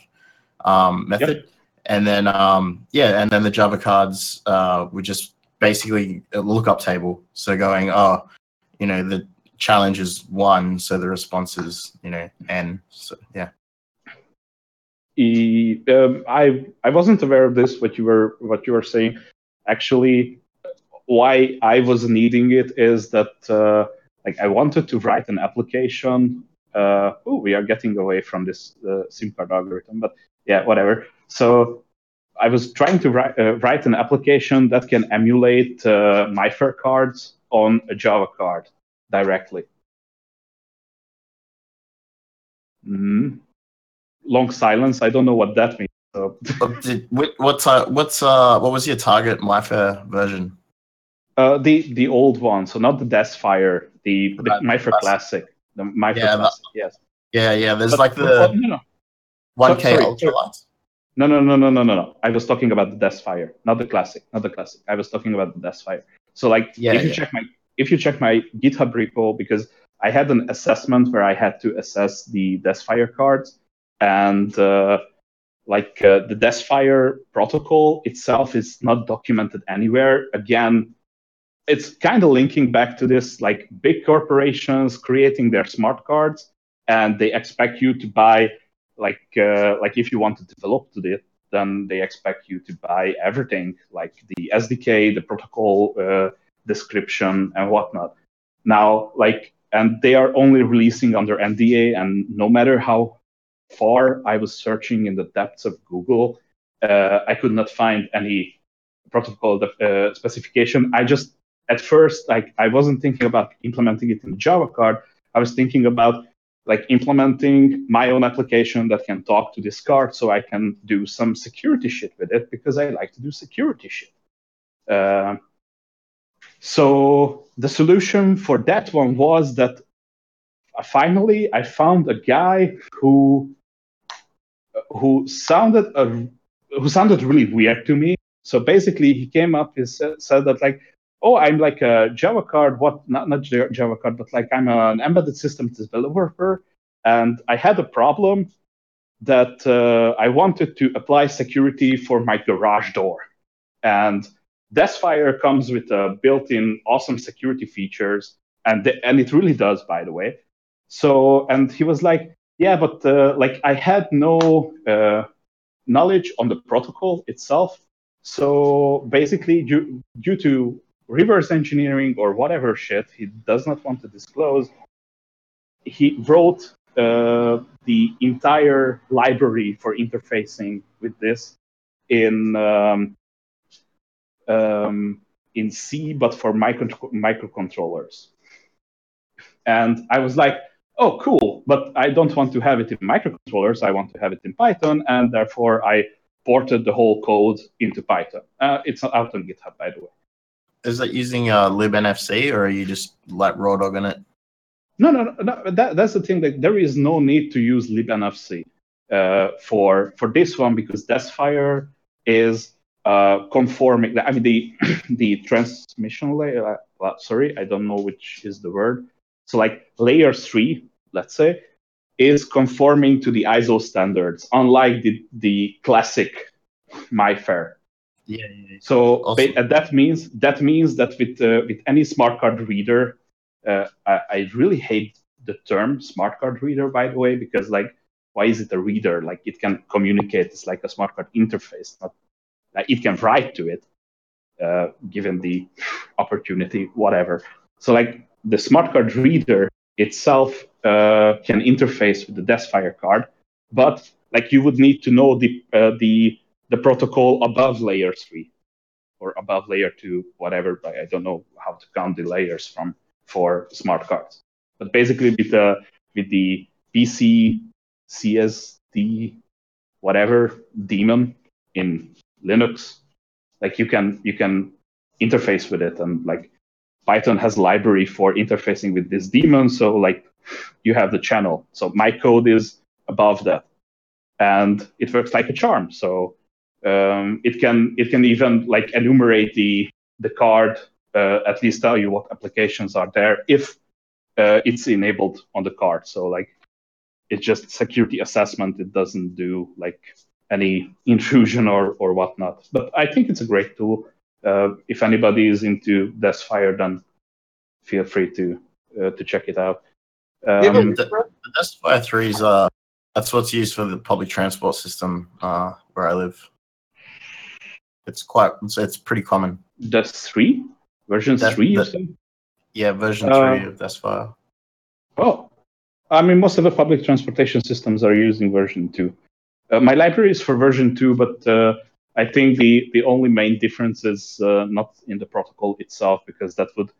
um, method. And then um, yeah, and then the Java cards uh, were just basically a lookup table. So going, oh, you know, the challenge is one, so the response is, you know, n. So yeah. Um, I I wasn't aware of this. What you were what you were saying, actually, why I was needing it is that uh, like I wanted to write an application. Uh, oh, we are getting away from this uh, SIM card algorithm, but yeah, whatever. So I was trying to write, uh, write an application that can emulate uh, MyFair cards on a Java card directly. Mm. Long silence. I don't know what that means. So. What did what what's uh, what's uh what was your target MyFair version? Uh, the the old one, so not the Deathfire, the, the MyFair Classic. Classic, the MyFair Yeah, that- Classic. Yes. Yeah, yeah. There's But- like the no, no, one K. no, no, no, no, no, no, no. I was talking about the Deathfire, not the Classic, not the Classic. I was talking about the Deathfire. So like, Yeah, if you yeah. check my if you check my GitHub repo, because I had an assessment where I had to assess the Deathfire cards, and uh, like uh, the Deathfire protocol itself is not documented anywhere. Again, it's kind of linking back to this like big corporations creating their smart cards, and they expect you to buy like uh, like if you want to develop to it, then they expect you to buy everything like the SDK, the protocol uh, description, and whatnot. Now, like, and they are only releasing under NDA, and no matter how far I was searching in the depths of Google, uh, I could not find any protocol uh, specification. I just at first like I wasn't thinking about implementing it in Java card. I was thinking about like implementing my own application that can talk to this card so I can do some security shit with it because I like to do security shit. Uh, so the solution for that one was that uh, finally I found a guy who who sounded a, who sounded really weird to me. So basically, he came up and said, said that like, oh, I'm like a Java card, what not not Java card, but like I'm an embedded systems developer, and I had a problem that uh, I wanted to apply security for my garage door, and Deathfire comes with uh, built-in awesome security features, and th- and it really does, by the way. So and he was like, yeah, but uh, like I had no uh, knowledge on the protocol itself. So basically, due, due to reverse engineering or whatever shit he does not want to disclose, he wrote uh, the entire library for interfacing with this in um, um, in C, but for micro microcontrollers. And I was like, oh, cool, but I don't want to have it in microcontrollers. I want to have it in Python, and therefore I ported the whole code into Python. Uh, it's not out on GitHub, by the way. Is that using uh, libnfc or are you just like raw dogging it? No, no, no. that, that's the thing. That there is no need to use libnfc uh, for for this one because Deathfire is uh, conforming. I mean, the the transmission layer. Uh, sorry, I don't know which is the word. So, like layer three, let's say, is conforming to the ISO standards, unlike the the classic MIFARE. Yeah, yeah. So Awesome. ba- uh, that means that means that with uh, with any smart card reader, uh, I, I really hate the term smart card reader, by the way, because like, why is it a reader? Like it can communicate. It's like a smart card interface. Not like it can write to it, uh, given the opportunity, whatever. So like the smart card reader itself uh, can interface with the Deathfire card, but like you would need to know the uh, the the protocol above layer three or above layer two, whatever. I I don't know how to count the layers from for smart cards. But basically, with the with the PC CSD whatever daemon in Linux, like you can you can interface with it, and like Python has library for interfacing with this daemon. So like you have the channel. So my code is above that, and it works like a charm. So um, it can it can even like enumerate the the card uh, at least tell you what applications are there if uh, it's enabled on the card. So like it's just security assessment. It doesn't do like any intrusion or or whatnot. But i think it's a great tool. Uh, if anybody is into Deathfire, then feel free to uh, to check it out. Um, Yeah, the- The Deathfire 3 is uh, that's what's used for the public transport system uh, where I live. It's quite, it's, it's pretty common. Death 3 version That- 3 you that- Yeah, version Uh, 3 of this file. Oh, I mean, most of the public transportation systems are using version two. Uh, my library is for version two, but uh, I think the, the only main difference is uh, not in the protocol itself, because that would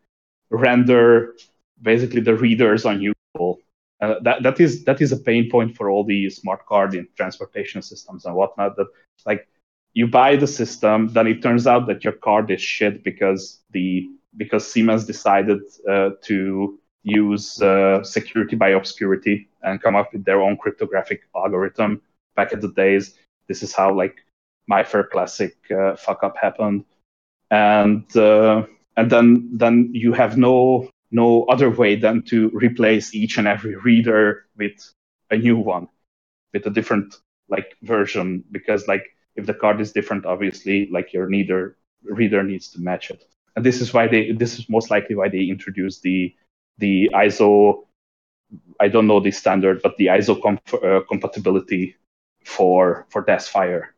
render basically the readers unusable. Uh, that that is that is a pain point for all the smart card and transportation systems and whatnot. That like you buy the system, then it turns out that your card is shit because the because Siemens decided uh, to use uh, security by obscurity and come up with their own cryptographic algorithm. Back in the days, this is how like my fair classic uh, fuck up happened, and uh, and then then you have no no other way than to replace each and every reader with a new one, with a different like version because like if the card is different, obviously like your neither reader needs to match it. And this is why they this is most likely why they introduced the the ISO, I don't know the standard, but the ISO uh, compatibility for for Deathfire.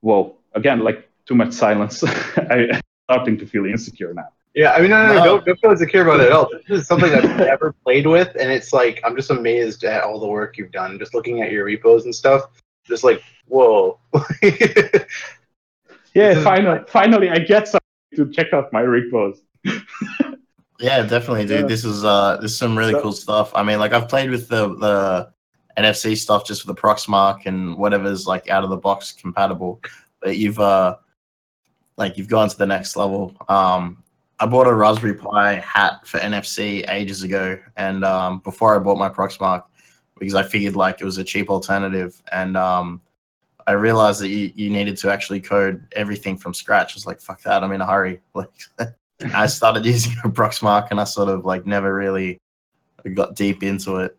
Whoa! Again, like too much silence. I, I'm starting to feel insecure now. Yeah, I mean, no, no, no, No. don't, don't feel insecure about it at all. This is something I've never played with, and it's like I'm just amazed at all the work you've done. Just looking at your repos and stuff, just like whoa. Yeah, This is- finally, finally, I get something to check out my repos. Yeah, definitely, dude. Yeah. This is uh, this is some really So- cool stuff. I mean, like I've played with the the NFC stuff just for the Proxmark and whatever's like out of the box compatible. But you've uh, like you've gone to the next level. Um, I bought a Raspberry Pi hat for NFC ages ago, and um, before I bought my Proxmark, because I figured like it was a cheap alternative, and um, I realized that you, you needed to actually code everything from scratch. I was like, fuck that, I'm in a hurry. Like I started using a Proxmark and I sort of like never really got deep into it.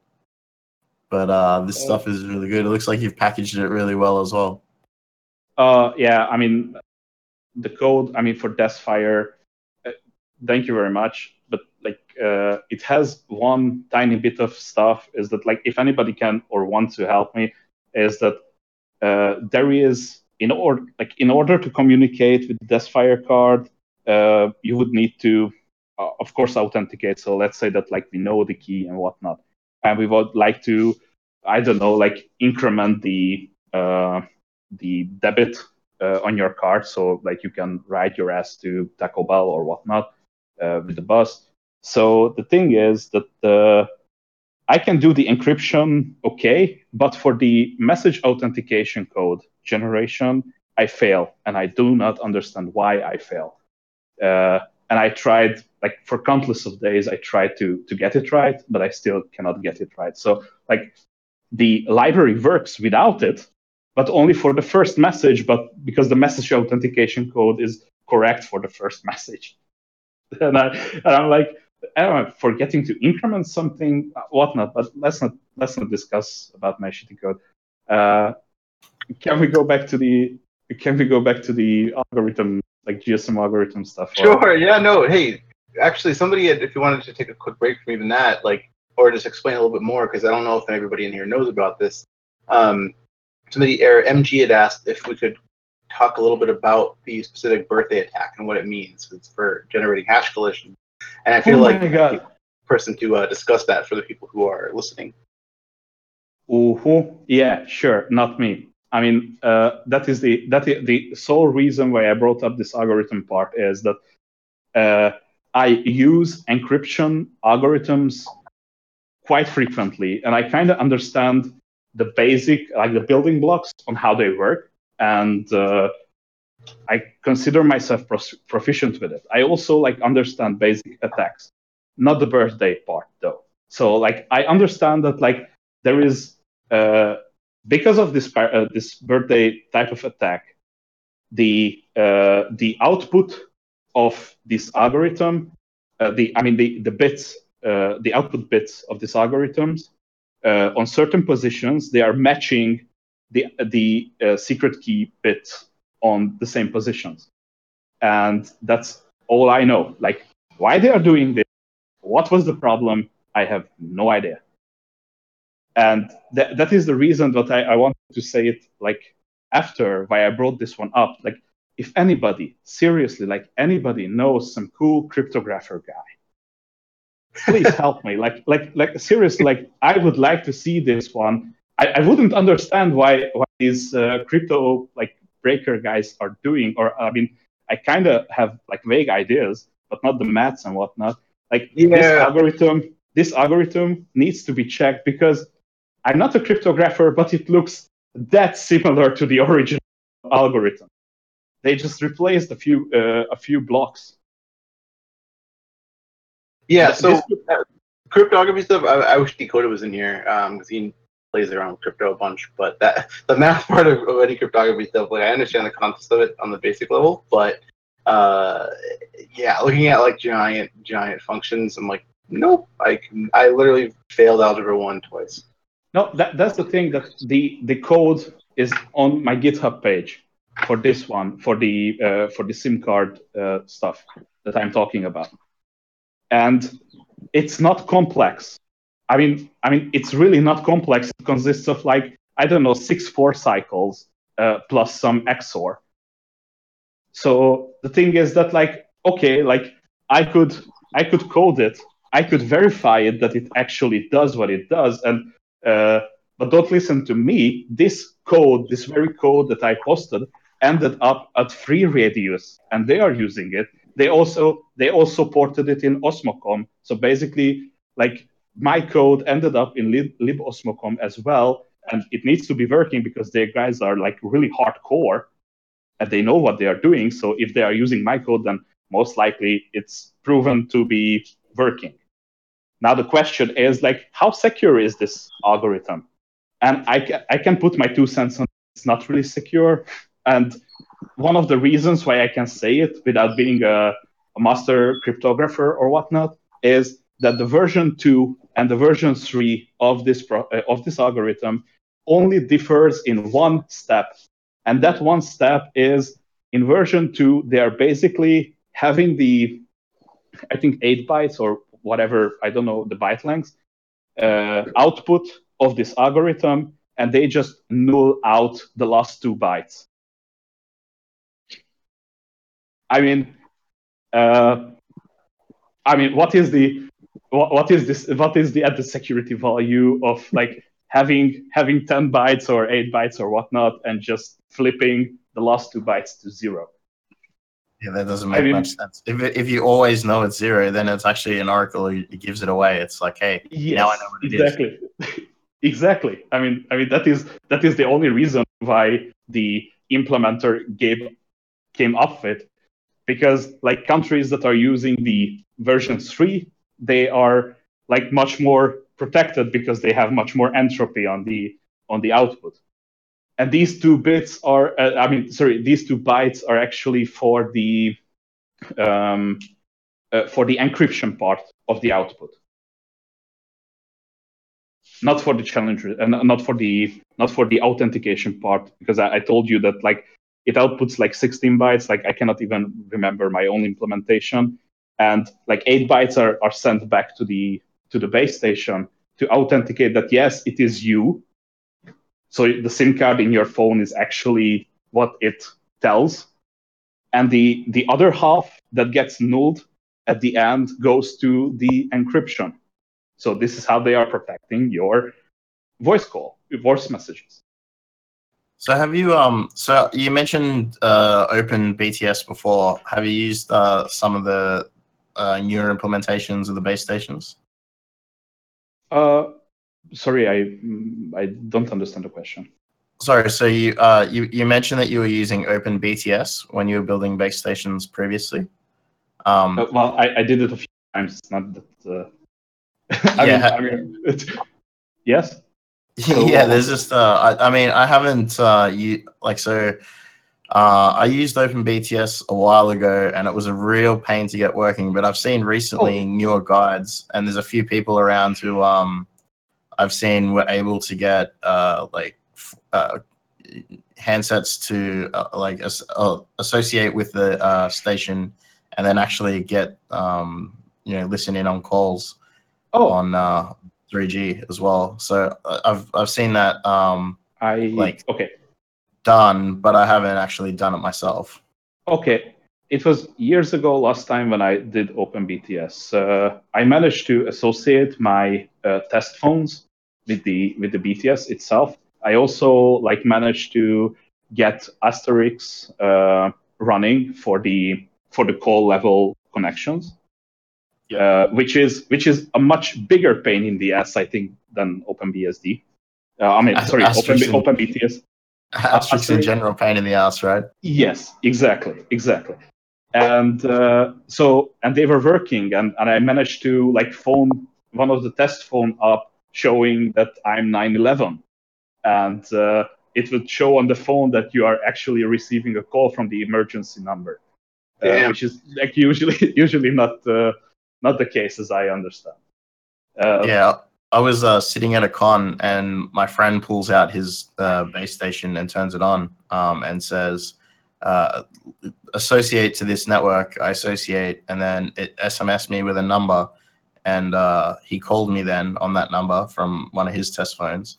But uh, this stuff is really good. It looks like you've packaged it really well as well. Uh, yeah, I mean, the code, I mean, for Deathfire, thank you very much. But like, uh, it has one tiny bit of stuff is that like, if anybody can or wants to help me, is that uh, there is in order like in order to communicate with the Deathfire card, uh, you would need to, uh, of course, authenticate. So let's say that like we know the key and whatnot, and we would like to, I don't know, like increment the uh, the debit uh, on your card, so like you can ride your ass to Taco Bell or whatnot uh, with the bus. So the thing is that uh, I can do the encryption okay, but for the message authentication code generation, I fail, and I do not understand why I fail. Uh, and I tried, like for countless of days, I tried to to get it right, but I still cannot get it right. So like the library works without it, but only for the first message. But because the message authentication code is correct for the first message, and I and I'm like, I don't forgetting to increment something, whatnot. But let's not let's not discuss about my shitty code. Uh, can we go back to the can we go back to the algorithm like GSM algorithm stuff? or- Sure. Yeah. No. Hey, actually, somebody, had, if you wanted to take a quick break from even that, like, or just explain a little bit more, because I don't know if everybody in here knows about this. Um, somebody, or MG had asked if we could talk a little bit about the specific birthday attack and what it means. It's for generating hash collision, and I feel Oh like the person to uh, discuss that for the people who are listening. Ooh, yeah, sure, not me. I mean, uh, that is the that is the sole reason why I brought up this algorithm part is that uh, I use encryption algorithms quite frequently, and I kind of understand the basic, like the building blocks on how they work, and uh, I consider myself proficient with it. I also like understand basic attacks, not the birthday part though. So like I understand that like there is uh, because of this uh, this birthday type of attack, the uh, the output of this algorithm, uh, the I mean the the bits, uh, the output bits of these algorithms uh, on certain positions, they are matching the the uh, secret key bit on the same positions, and that's all I know. Like why they are doing this, what was the problem? I have no idea and that that is the reason that I, I wanted to say it like after why I brought this one up. Like if anybody seriously, like anybody knows some cool cryptographer guy, please help me. Like like like seriously, like I would like to see this one. I, I wouldn't understand why why these uh, crypto like breaker guys are doing, or I mean, I kind of have like vague ideas, but not the maths and whatnot. Like this algorithm, this algorithm needs to be checked because I'm not a cryptographer, but it looks that similar to the original algorithm. They just replaced a few uh, a few blocks. Yeah. So this- uh, cryptography stuff. I, I wish Dakota was in here because he plays around with crypto a bunch. But that the math part of, of any cryptography stuff, like I understand the concepts of it on the basic level, but uh, yeah, looking at like giant giant functions, I'm like, nope. I can, I literally failed algebra one twice. No, that, that's the thing that the the code is on my GitHub page for this one for the uh, for the SIM card uh, stuff that I'm talking about, and it's not complex. I mean, I mean, it's really not complex. It consists of like I don't know six four cycles uh, plus some XOR. So the thing is that like okay, like I could I could code it, I could verify it that it actually does what it does, and uh, but don't listen to me. This code, this very code that I posted, ended up at Free Radius, and they are using it. They also they also ported it in Osmocom. So basically, like my code ended up in lib, libosmocom as well, and it needs to be working because their guys are like really hardcore, and they know what they are doing. So if they are using my code, then most likely it's proven to be working. Now the question is like, how secure is this algorithm? And I, ca- I can put my two cents on it's not really secure. And one of the reasons why I can say it without being a, a master cryptographer or whatnot is that the version two and the version three of this pro- uh, of this algorithm only differs in one step, and that one step is in version two they are basically having the I think eight bytes or whatever, I don't know the byte length, uh, output of this algorithm, and they just null out the last two bytes. I mean, uh, I mean, what is the what, what is this? What is the added security value of like having having ten bytes or eight bytes or whatnot, and just flipping the last two bytes to zero? Yeah, that doesn't I make mean- much sense. If it, if you always know it's zero, then it's actually an oracle. It gives it away. It's like, hey, Yes, now I know what it is. exactly. exactly. I mean, I mean that is that is the only reason why the implementer gave came up with, because like countries that are using the version three, they are like much more protected because they have much more entropy on the on the output. And these two bits are, uh, I mean, sorry, these two bytes are actually for the um, uh, for the encryption part of the output not for the challenge uh, not for the not for the authentication part because I, I told you that like it outputs like 16 bytes like i cannot even remember my own implementation and like 8 bytes are, are sent back to the to the base station to authenticate that yes it is you so the sim card in your phone is actually what it tells and the the other half that gets nulled at the end goes to the encryption so this is how they are protecting your voice call, your voice messages. So have you um so you mentioned uh open BTS before. Have you used uh some of the uh newer implementations of the base stations? Uh, sorry, I I don't understand the question. Sorry, so you uh you, you mentioned that you were using open BTS when you were building base stations previously. Um Uh, well, I, I did it a few times. It's not that. Uh, I Yeah. mean, I mean, yes. So, yeah, uh, there's just uh I, I mean I haven't uh you like so uh I used OpenBTS a while ago and it was a real pain to get working, but I've seen recently newer guides and there's a few people around who um I've seen were able to get uh like f- uh handsets to uh, like as, uh, associate with the uh station and then actually get um you know listen in on calls Oh, on uh 3G as well. So uh, I've I've seen that um I like- okay. Done, but I haven't actually done it myself. Okay, it was years ago last time when I did OpenBTS. Uh, I managed to associate my uh, test phones with the with the BTS itself. I also like managed to get Asterix uh, running for the for the call level connections, uh, which is which is a much bigger pain in the ass, I think, than OpenBSD. Uh, I mean, As- sorry, Open, Asterix and- OpenBTS. Asterix in general pain in the ass, right? Yes, exactly, exactly. And uh, so, and they were working, and, and I managed to like phone one of the test phone up showing that I'm 911, and uh, it would show on the phone that you are actually receiving a call from the emergency number, uh, which is like usually usually not uh, not the case as I understand. Uh, yeah. I was uh, sitting at a con and my friend pulls out his uh, base station and turns it on um, and says, uh, associate to this network. I associate, and then it SMS me with a number. And uh, he called me then on that number from one of his test phones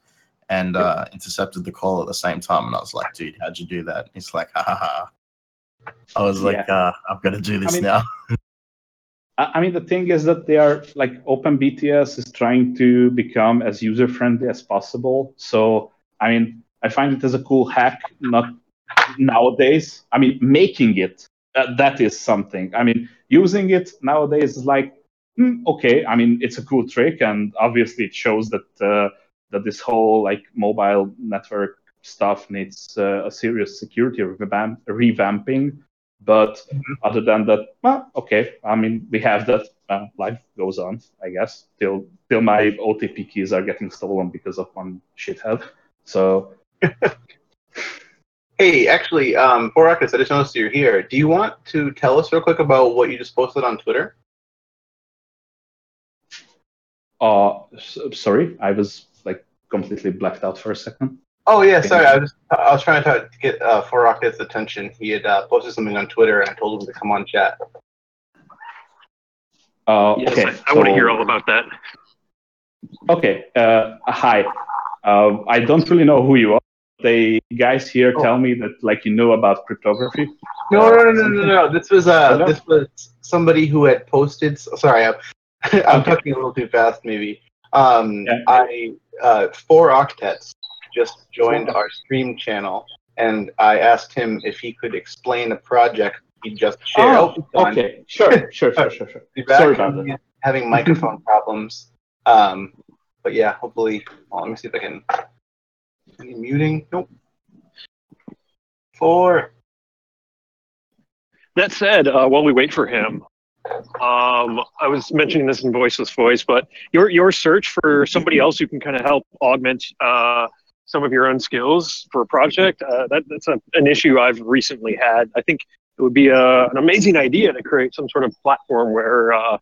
and uh, intercepted the call at the same time. And I was like, dude, how'd you do that? He's like, ha ha ha. I was like, uh, I've got to do this mean, now. I mean, the thing is that they are like OpenBTS is trying to become as user friendly as possible. So, I mean, I find it as a cool hack. Not nowadays. I mean, making it uh, that is something. I mean, using it nowadays is like hmm, okay. I mean, it's a cool trick, and obviously it shows that uh, that this whole like mobile network stuff needs uh, a serious security revamp- revamping. But other than that, well, okay. I mean, we have that. Uh, life goes on, I guess. Till till my OTP keys are getting stolen because of one shithead. So Hey, actually, um, Borakis, I just noticed you're here. Do you want to tell us real quick about what you just posted on Twitter? Uh, s- sorry, I was like completely blacked out for a second. Oh yeah, sorry. I was I was trying to get uh, Borakis' attention. He had uh, posted something on Twitter, and I told him to come on chat. Uh, Yes, okay, I, I want to hear all about that. Okay, uh, hi. Uh, I don't really know who you are. The guys here Oh. tell me that like you know about cryptography. No, no, no, no, no, no. This was uh, Hello? this was somebody who had posted. Sorry, I'm, I'm Okay. talking a little too fast, maybe. Um, Yeah. I uh, four octets just joined our stream channel, and I asked him if he could explain a project he just shared. Oh, okay. Sure, sure, sure, sure, sure. Sorry about He's having microphone problems. Um, but yeah, hopefully. Well, let me see if I can. Any muting? Nope. Four. That said, uh, while we wait for him, um, I was mentioning this in voiceless voice, but your your search for somebody else who can kind of help augment uh, some of your own skills for a project uh, that, that's a, an issue I've recently had. I think it would be a, an amazing idea to create some sort of platform where uh,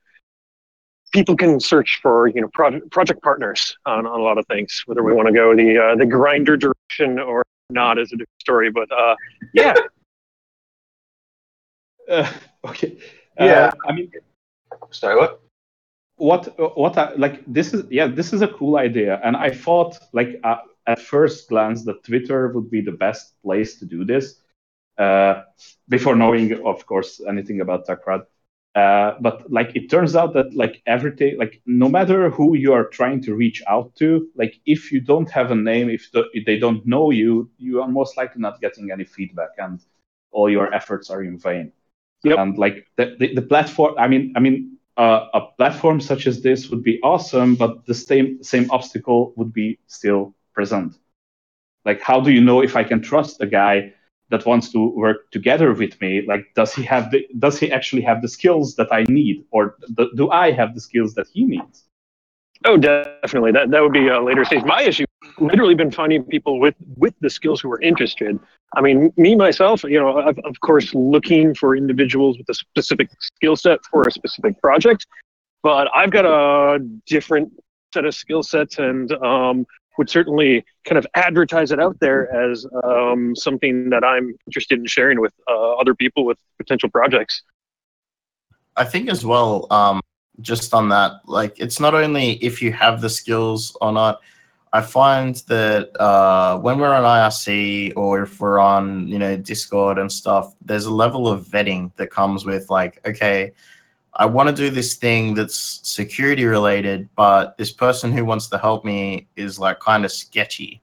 people can search for you know project project partners on, on a lot of things. Whether we want to go the uh, the grinder direction or not is a different story, but uh, yeah, Uh, okay. Yeah. Uh, I mean, Sorry, what? what what I, like this is yeah this is a cool idea and i thought like uh, at first glance that twitter would be the best place to do this uh, before knowing of course anything about techrad uh, but like it turns out that like everything like no matter who you are trying to reach out to like if you don't have a name if, the, if they don't know you you are most likely not getting any feedback and all your efforts are in vain Yep. and like the, the, the platform i mean i mean uh, a platform such as this would be awesome, but the same same obstacle would be still present. Like, how do you know if I can trust a guy that wants to work together with me? Like, does he have the does he actually have the skills that I need, or th- do I have the skills that he needs? Oh, definitely. That that would be a later stage. My issue, literally, been finding people with with the skills who are interested. I mean, me myself, you know, I've, of course, looking for individuals with a specific skill set for a specific project, but I've got a different set of skill sets, and um, would certainly kind of advertise it out there as um, something that I'm interested in sharing with uh, other people with potential projects. I think as well, um, just on that, like it's not only if you have the skills or not. I find that uh, when we're on IRC or if we're on, you know, Discord and stuff, there's a level of vetting that comes with like, okay, I want to do this thing that's security related, but this person who wants to help me is like kind of sketchy.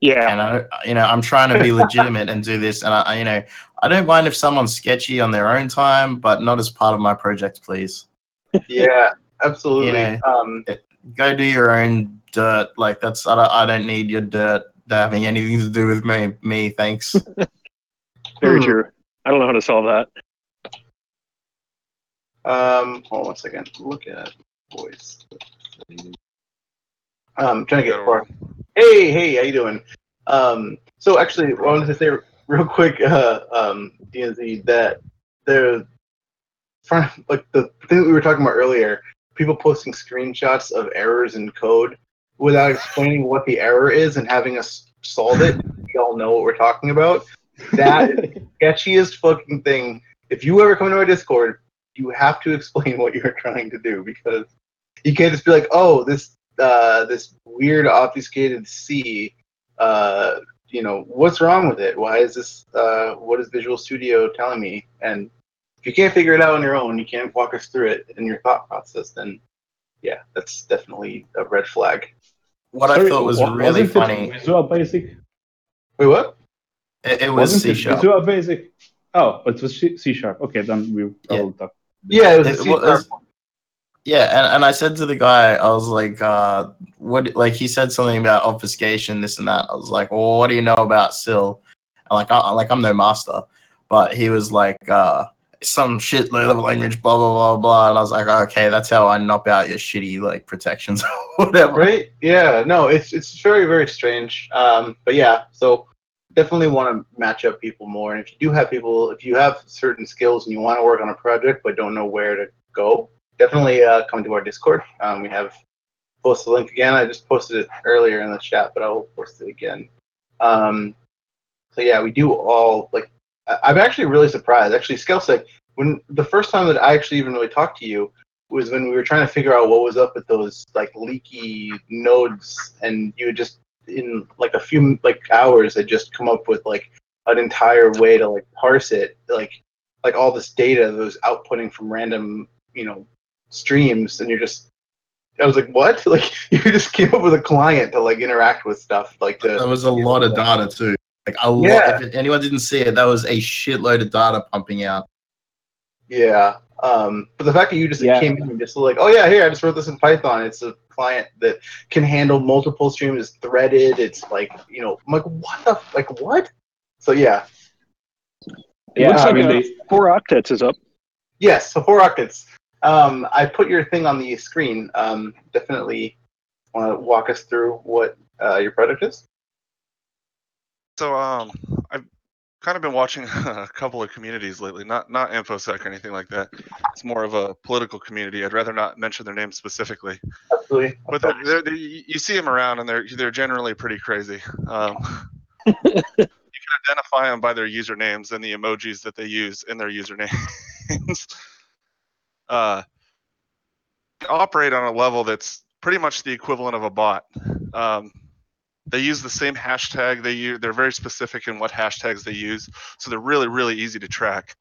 Yeah, And I, you know, I'm trying to be legitimate and do this, and I, I, you know, I don't mind if someone's sketchy on their own time, but not as part of my project, please. Yeah, absolutely. Yeah. Um, go do your own dirt. Like that's I don't, I don't need your dirt having anything to do with me. Me, thanks. very Hmm. true. I don't know how to solve that. Um, hold on one second. Look at voice. Um, trying to get far. Hey, hey, how you doing? Um, so actually, I wanted to say real quick, uh, um, DNZ, that the front, like the thing that we were talking about earlier, people posting screenshots of errors in code without explaining what the error is and having us solve it. We all know what we're talking about. That sketchiest fucking thing. If you ever come to our Discord, you have to explain what you're trying to do because you can't just be like, oh, this uh, this weird obfuscated C, uh, you know, what's wrong with it? Why is this? Uh, what is Visual Studio telling me? And if you can't figure it out on your own, you can't walk us through it in your thought process. Then, yeah, that's definitely a red flag. What I thought was wa- really wasn't funny. Visual Basic. Wait, what? It, it was Wasn't C it sharp. Visual Basic? Oh, it was C C sharp. Okay, then we Yeah. will talk. Yeah, it was It was- Yeah, and, and I said to the guy, I was like, uh, what like he said something about obfuscation, this and that. I was like, Well, what do you know about CIL? And like I like I'm no master. But he was like, uh, some shit low level language, blah blah blah blah. And I was like, okay, that's how I knock out your shitty like protections or whatever. Right? Yeah. No, it's it's very very strange. Um, but yeah, so definitely want to match up people more. And if you do have people, if you have certain skills and you want to work on a project but don't know where to go, definitely uh, come to our Discord. Um, we have post the link again. I just posted it earlier in the chat, but I will post it again. Um, so yeah, we do all like. I- I'm actually really surprised. Actually, Skelsec, when the first time that I actually even really talked to you was when we were trying to figure out what was up with those like leaky nodes, and you had just in like a few like hours had just come up with like an entire way to like parse it, like like all this data that was outputting from random you know streams, and you're just I was like, what? Like you just came up with a client to like interact with stuff like There the was a lot of data too. Like a Yeah. lot. If anyone didn't see it, that was a shitload of data pumping out. Yeah. Um, but the fact that you just Yeah. came in and just like, oh yeah, here I just wrote this in Python. It's a client that can handle multiple streams. It's threaded. It's like you know, I'm like what the like what? So yeah, Yeah, looks I like mean, a- they, Four octets is up. yes. So four octets. Um, I put your thing on the screen. Um, definitely want to walk us through what uh, your product is. So um, I've kind of been watching a couple of communities lately. Not not infosec or anything like that. It's more of a political community. I'd rather not mention their names specifically. Absolutely. But they're, they're, they you see them around, and they're they're generally pretty crazy. Um, you can identify them by their usernames and the emojis that they use in their usernames. uh, they operate on a level that's pretty much the equivalent of a bot. Um, they use the same hashtag. They use, they're very specific in what hashtags they use, so they're really really easy to track.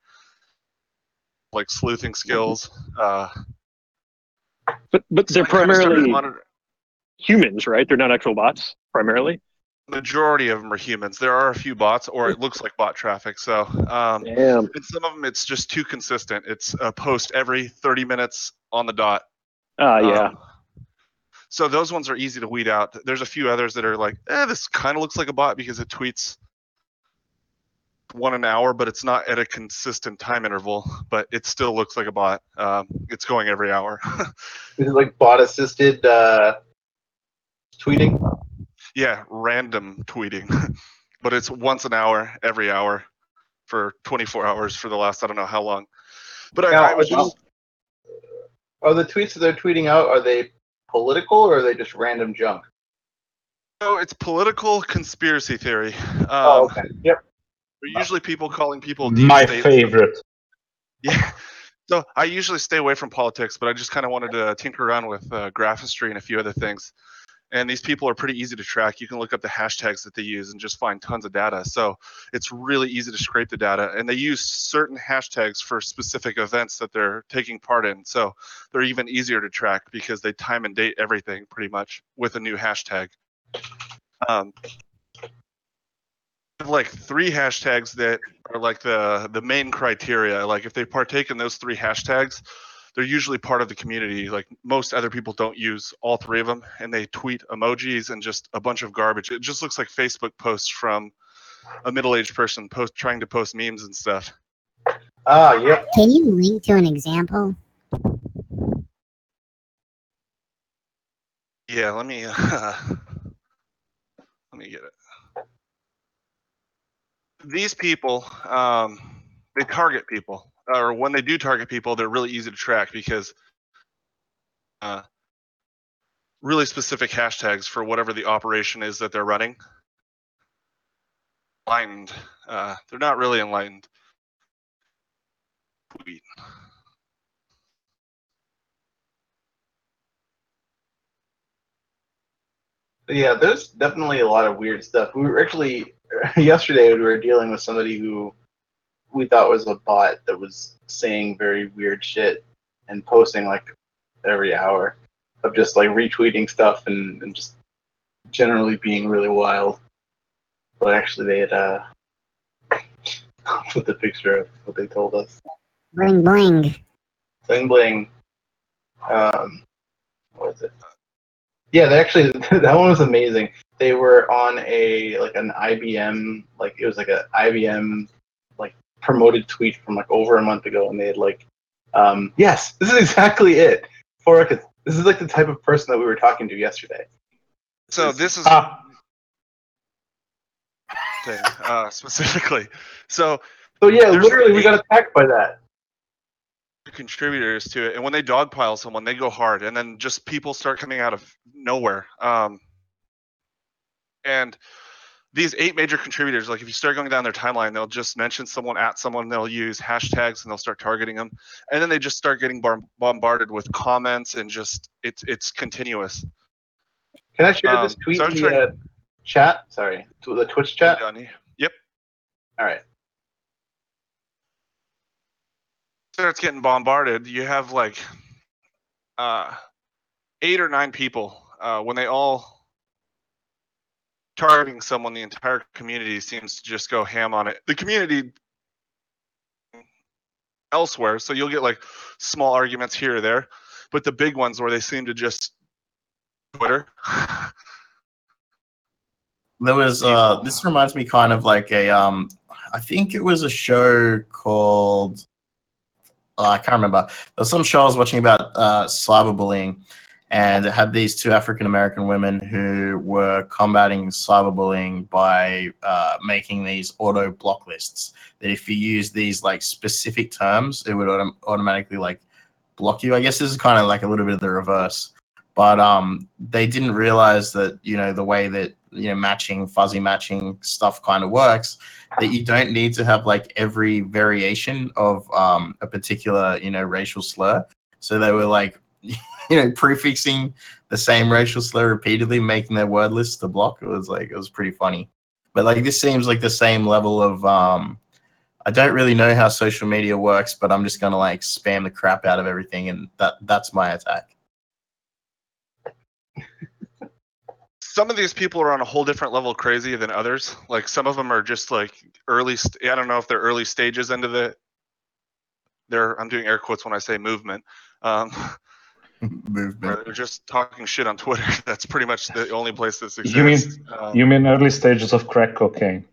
Like sleuthing skills. Uh, But but they're primarily humans, right? They're not actual bots, primarily. majority of them are humans. There are a few bots, or it looks like bot traffic. So, um, Damn. and some of them it's just too consistent. It's a post every 30 minutes on the dot. Ah, yeah. Um, so those ones are easy to weed out. There's a few others that are like, eh, this kind of looks like a bot because it tweets one an hour, but it's not at a consistent time interval. But it still looks like a bot. Um, it's going every hour. Is like bot assisted uh, tweeting. yeah, random tweeting, but it's once an hour, every hour, for 24 hours for the last I don't know how long. But I, Now, I was just Are the tweets that they're tweeting out are they political or are they just random junk? so it's political conspiracy theory. Um, oh, okay. Yep. They're usually people calling people deep my state. favorite. Yeah. So I usually stay away from politics, but I just kind of wanted to tinker around with uh, graphistry and a few other things. And these people are pretty easy to track. You can look up the hashtags that they use and just find tons of data. So it's really easy to scrape the data. And they use certain hashtags for specific events that they're taking part in. So they're even easier to track because they time and date everything pretty much with a new hashtag. Um, like three hashtags that are like the the main criteria. Like if they partake in those three hashtags, they're usually part of the community. Like most other people don't use all three of them, and they tweet emojis and just a bunch of garbage. It just looks like Facebook posts from a middle-aged person post trying to post memes and stuff. Ah, yep. Can you link to an example? Yeah, let me uh, let me get it. These people, um, they target people, or when they do target people, they're really easy to track because uh, really specific hashtags for whatever the operation is that they're running. Enlightened, uh, they're not really enlightened. Tweet. Yeah, there's definitely a lot of weird stuff. We were actually yesterday we were dealing with somebody who we thought was a bot that was saying very weird shit and posting like every hour of just like retweeting stuff and, and just generally being really wild. But actually they had uh put the picture of what they told us. Bling bling. Bling bling. Um, what was it? Yeah, they actually that one was amazing. They were on a like an IBM like it was like a IBM promoted tweet from like over a month ago, and they had like, um, yes, this is exactly it. For this is like the type of person that we were talking to yesterday. So this is Ah, thing uh, specifically. So so yeah, literally, we got attacked by that. contributors to it, and when they dogpile someone, they go hard, and then just people start coming out of nowhere. Um, and these eight major contributors, like if you start going down their timeline, they'll just mention someone at someone, they'll use hashtags, and they'll start targeting them, and then they just start getting bar- bombarded with comments, and just it's it's continuous. Can I share this Um, tweet so in the trying- uh, chat? Sorry, to the Twitch chat. Yep. All right. starts getting bombarded, you have like uh, eight or nine people uh, when they all targeting someone. The entire community seems to just go ham on it. The community elsewhere. So you'll get like small arguments here or there, but the big ones where they seem to just Twitter. There was uh this reminds me kind of like a um I think it was a show called uh, I can't remember. There was some show I was watching about uh cyberbullying and it had these two African American women who were combating cyberbullying by uh, making these auto block lists. That if you use these like specific terms it would autom- automatically like block you. I guess this is kind of like a little bit of the reverse. But um they didn't realize that you know the way that you know matching fuzzy matching stuff kind of works that you don't need to have like every variation of um a particular you know racial slur. So they were like you know prefixing the same racial slur repeatedly making their word list to block it was like it was pretty funny but like this seems like the same level of um I don't really know how social media works, but I'm just gonna like spam the crap out of everything, and that that's my attack. some of these people are on a whole different level crazy than others. Like some of them are just like early. St- I don't know if they're early stages into the. They're. I'm doing air quotes when I say movement. Um, Movement. or they're just talking shit on Twitter. That's pretty much the only place this exists. You mean- Um, You mean early stages of crack cocaine?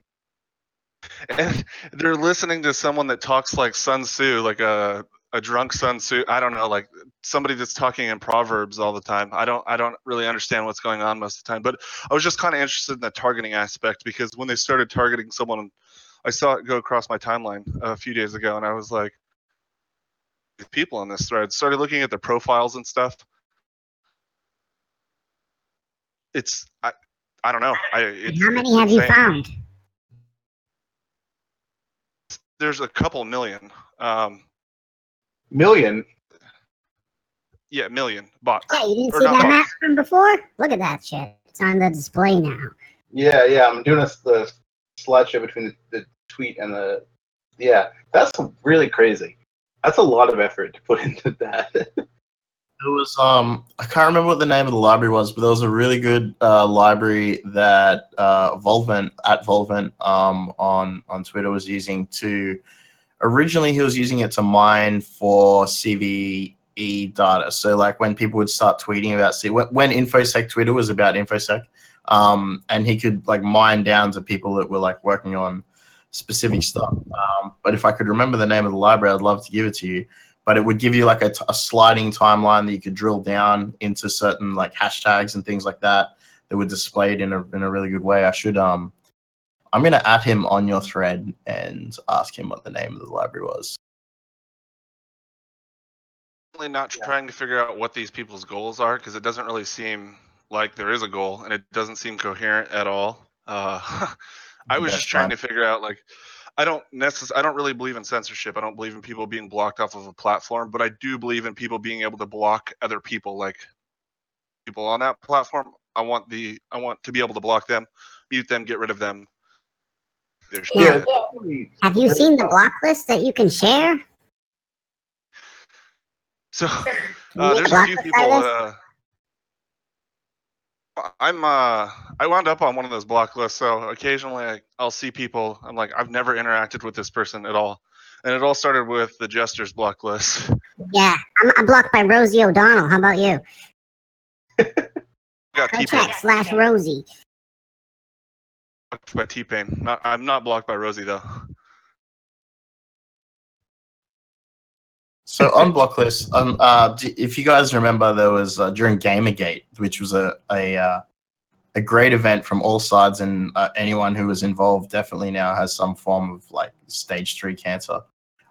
and they're listening to someone that talks like Sun Tzu, like a a drunk Sun Tzu. I don't know, like somebody that's talking in proverbs all the time. I don't I don't really understand what's going on most of the time. But I was just kind of interested in the targeting aspect because when they started targeting someone, I saw it go across my timeline a few days ago, and I was like, "These people on this thread." Started looking at their profiles and stuff. It's I I don't know. I it's, How many have you found? There's a couple million. Um, Million. yeah, million bots. Yeah, you didn't Or see that bots. map from before? Look at that shit. It's on the display now. Yeah, yeah. I'm doing this the slideshow between the, the tweet and the. Yeah, that's really crazy. That's a lot of effort to put into that. it was um I can't remember what the name of the library was, but there was a really good uh, library that uh, Volvent at Volvent um on on Twitter was using to originally he was using it to mine for CVE data. So like when people would start tweeting about C when, when InfoSec Twitter was about InfoSec, um, and he could like mine down to people that were like working on specific stuff. Um, but if I could remember the name of the library, I'd love to give it to you but it would give you like a, t- a sliding timeline that you could drill down into certain like hashtags and things like that that were displayed in a in a really good way. I should um I'm gonna add him on your thread and ask him what the name of the library was. Definitely not trying to figure out what these people's goals are because it doesn't really seem like there is a goal and it doesn't seem coherent at all. Uh, I was just trying fine. to figure out like I don't necess- I don't really believe in censorship. I don't believe in people being blocked off of a platform, but I do believe in people being able to block other people like people on that platform. I want the I want to be able to block them, mute them, get rid of them. There's Yeah. shit. Have you seen the block list that you can share? So Uh, there's a few people. out of this? Uh, I'm. Uh, I wound up on one of those block lists, so occasionally I, I'll see people. I'm like, I've never interacted with this person at all, and it all started with the Jester's block list. Yeah, I'm, I'm blocked by Rosie O'Donnell. How about you? Got T Pain slash Rosie. blocked by T Pain. Not, I'm not blocked by Rosie though. So on Blocklist, um, uh, if you guys remember, there was uh, during Gamergate, which was a a uh, a great event from all sides, and uh, anyone who was involved definitely now has some form of like stage three cancer.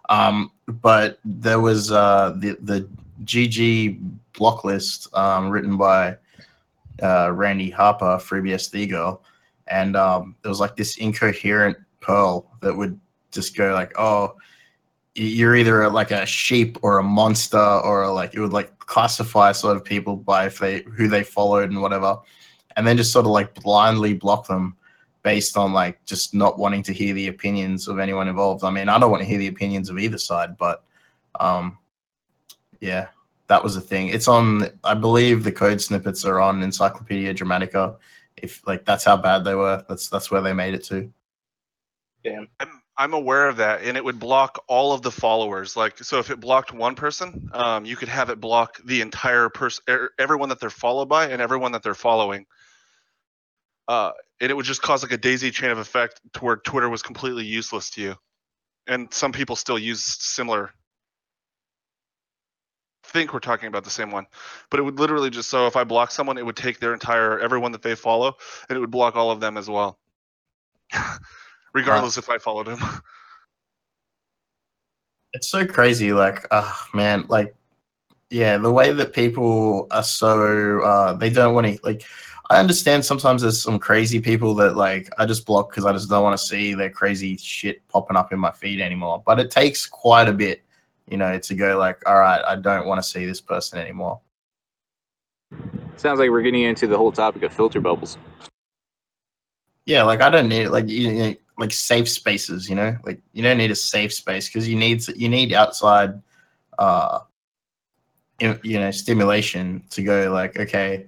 Um, but there was uh, the the GG Blocklist um, written by uh, Randi Harper, FreeBSD girl, and um, there was like this incoherent Perl that would just go like, oh you're either like a sheep or a monster or like it would like classify sort of people by if they who they followed and whatever and then just sort of like blindly block them based on like just not wanting to hear the opinions of anyone involved. I mean i don't want to hear the opinions of either side but um yeah that was the thing. It's on i believe the code snippets are on encyclopedia dramatica. If like that's how bad they were that's that's where they made it to. Damn. I'm I'm aware of that, and it would block all of the followers. Like, so if it blocked one person, um, you could have it block the entire person, everyone that they're followed by, and everyone that they're following. Uh, and it would just cause like a daisy chain of effect to where Twitter was completely useless to you. And some people still use similar. Think we're talking about the same one, but it would literally just so if I block someone, it would take their entire everyone that they follow, and it would block all of them as well. regardless if I followed him. It's so crazy. Like, oh man, like, yeah, the way that people are so uh, they don't want to like. I understand sometimes there's some crazy people that like I just block because I just don't want to see their crazy shit popping up in my feed anymore. But it takes quite a bit, you know, to go like, all right, I don't want to see this person anymore. Sounds like we're getting into the whole topic of filter bubbles. Yeah, like I don't need like you know, like safe spaces, you know, like you don't need a safe space because you need you need outside, uh, you know, stimulation to go like, okay,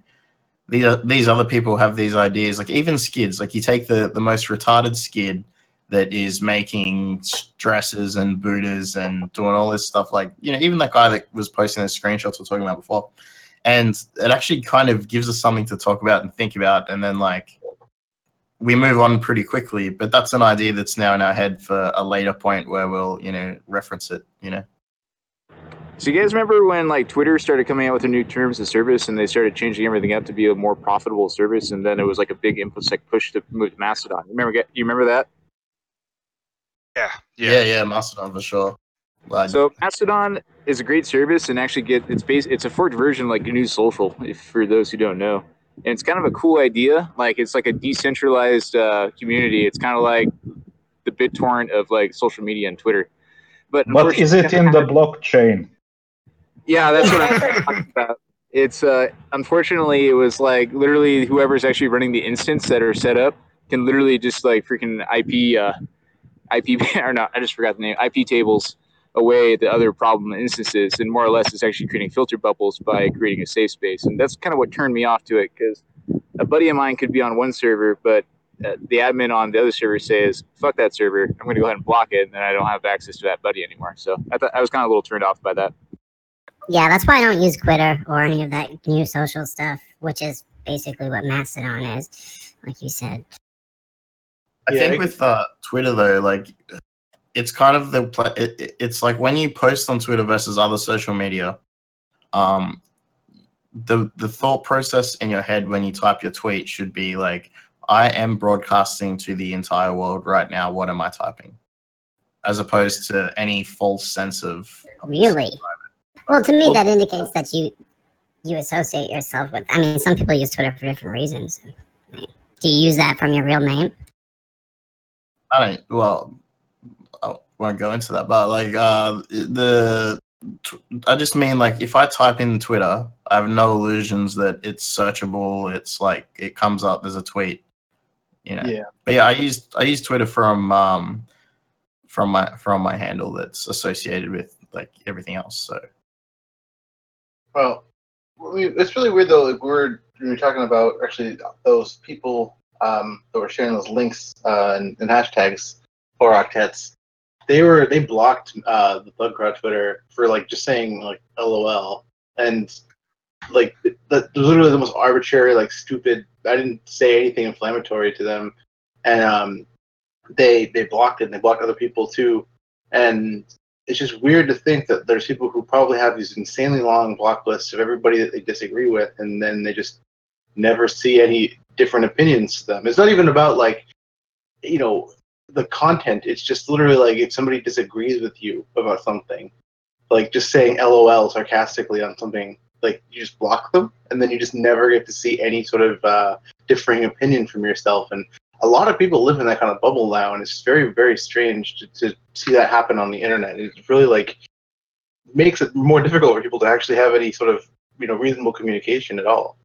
these these other people have these ideas. Like even skids, like you take the the most retarded skid that is making dresses and Buddhas and doing all this stuff. Like you know, even that guy that was posting those screenshots we are talking about before, and it actually kind of gives us something to talk about and think about, and then like we move on pretty quickly, but that's an idea that's now in our head for a later point where we'll, you know, reference it, you know. So you guys remember when like Twitter started coming out with their new terms of service and they started changing everything up to be a more profitable service and then it was like a big infosec push to move to Mastodon. Remember you remember that? Yeah. Yeah, yeah, yeah Mastodon for sure. Glad. So Mastodon is a great service and actually get it's based it's a forked version like GNU social if for those who don't know and it's kind of a cool idea. Like it's like a decentralized uh, community. It's kind of like the BitTorrent of like social media and Twitter. But but is it in the blockchain? Yeah, that's what I'm talking about. It's uh, unfortunately it was like literally whoever's actually running the instance that are set up can literally just like freaking IP uh, IP or not I just forgot the name iptables away the other problem instances and more or less it's actually creating filter bubbles by creating a safe space. And that's kind of what turned me off to it because a buddy of mine could be on one server but uh, the admin on the other server says fuck that server. I'm going to go ahead and block it and then i don't have access to that buddy anymore. So i, thought I was kind of a little turned off by that. Yeah that's why i don't use twitter or any of that GNU social stuff which is basically what mastodon is like you said. I yeah, think with uh, Twitter though, like it's kind of the it, it's like when you post on Twitter versus other social media, um, the the thought process in your head when you type your tweet should be like, I am broadcasting to the entire world right now. What am I typing? As opposed to any false sense of really. Well, to me, well, that indicates that you you associate yourself with. I mean, some people use Twitter for different reasons. Do you use that from your real name? I don't. Well, won't go into that, but like uh, the I just mean like if I type in Twitter, I have no illusions that it's searchable. It's like it comes up. There's a tweet, you know. Yeah. But yeah, I use I use Twitter from um from my from my handle that's associated with like everything else. So. Well, it's really weird though. Like we're we are talking about actually those people um, that were sharing those links uh, and, and hashtags for octets they were they blocked uh, the Bugcrowd Twitter for like just saying like LOL and like the, the literally the most arbitrary like stupid. I didn't say anything inflammatory to them, and um, they they blocked it. and They blocked other people too, and it's just weird to think that there's people who probably have these insanely long block lists of everybody that they disagree with, and then they just never see any different opinions to them. It's not even about like, you know, the content. It's just literally like if somebody disagrees with you about something, like just saying LOL sarcastically on something, like you just block them, and then you just never get to see any sort of uh, differing opinion from yourself. And a lot of people live in that kind of bubble now, and it's very, very strange to, to see that happen on the internet. It really like makes it more difficult for people to actually have any sort of you know reasonable communication at all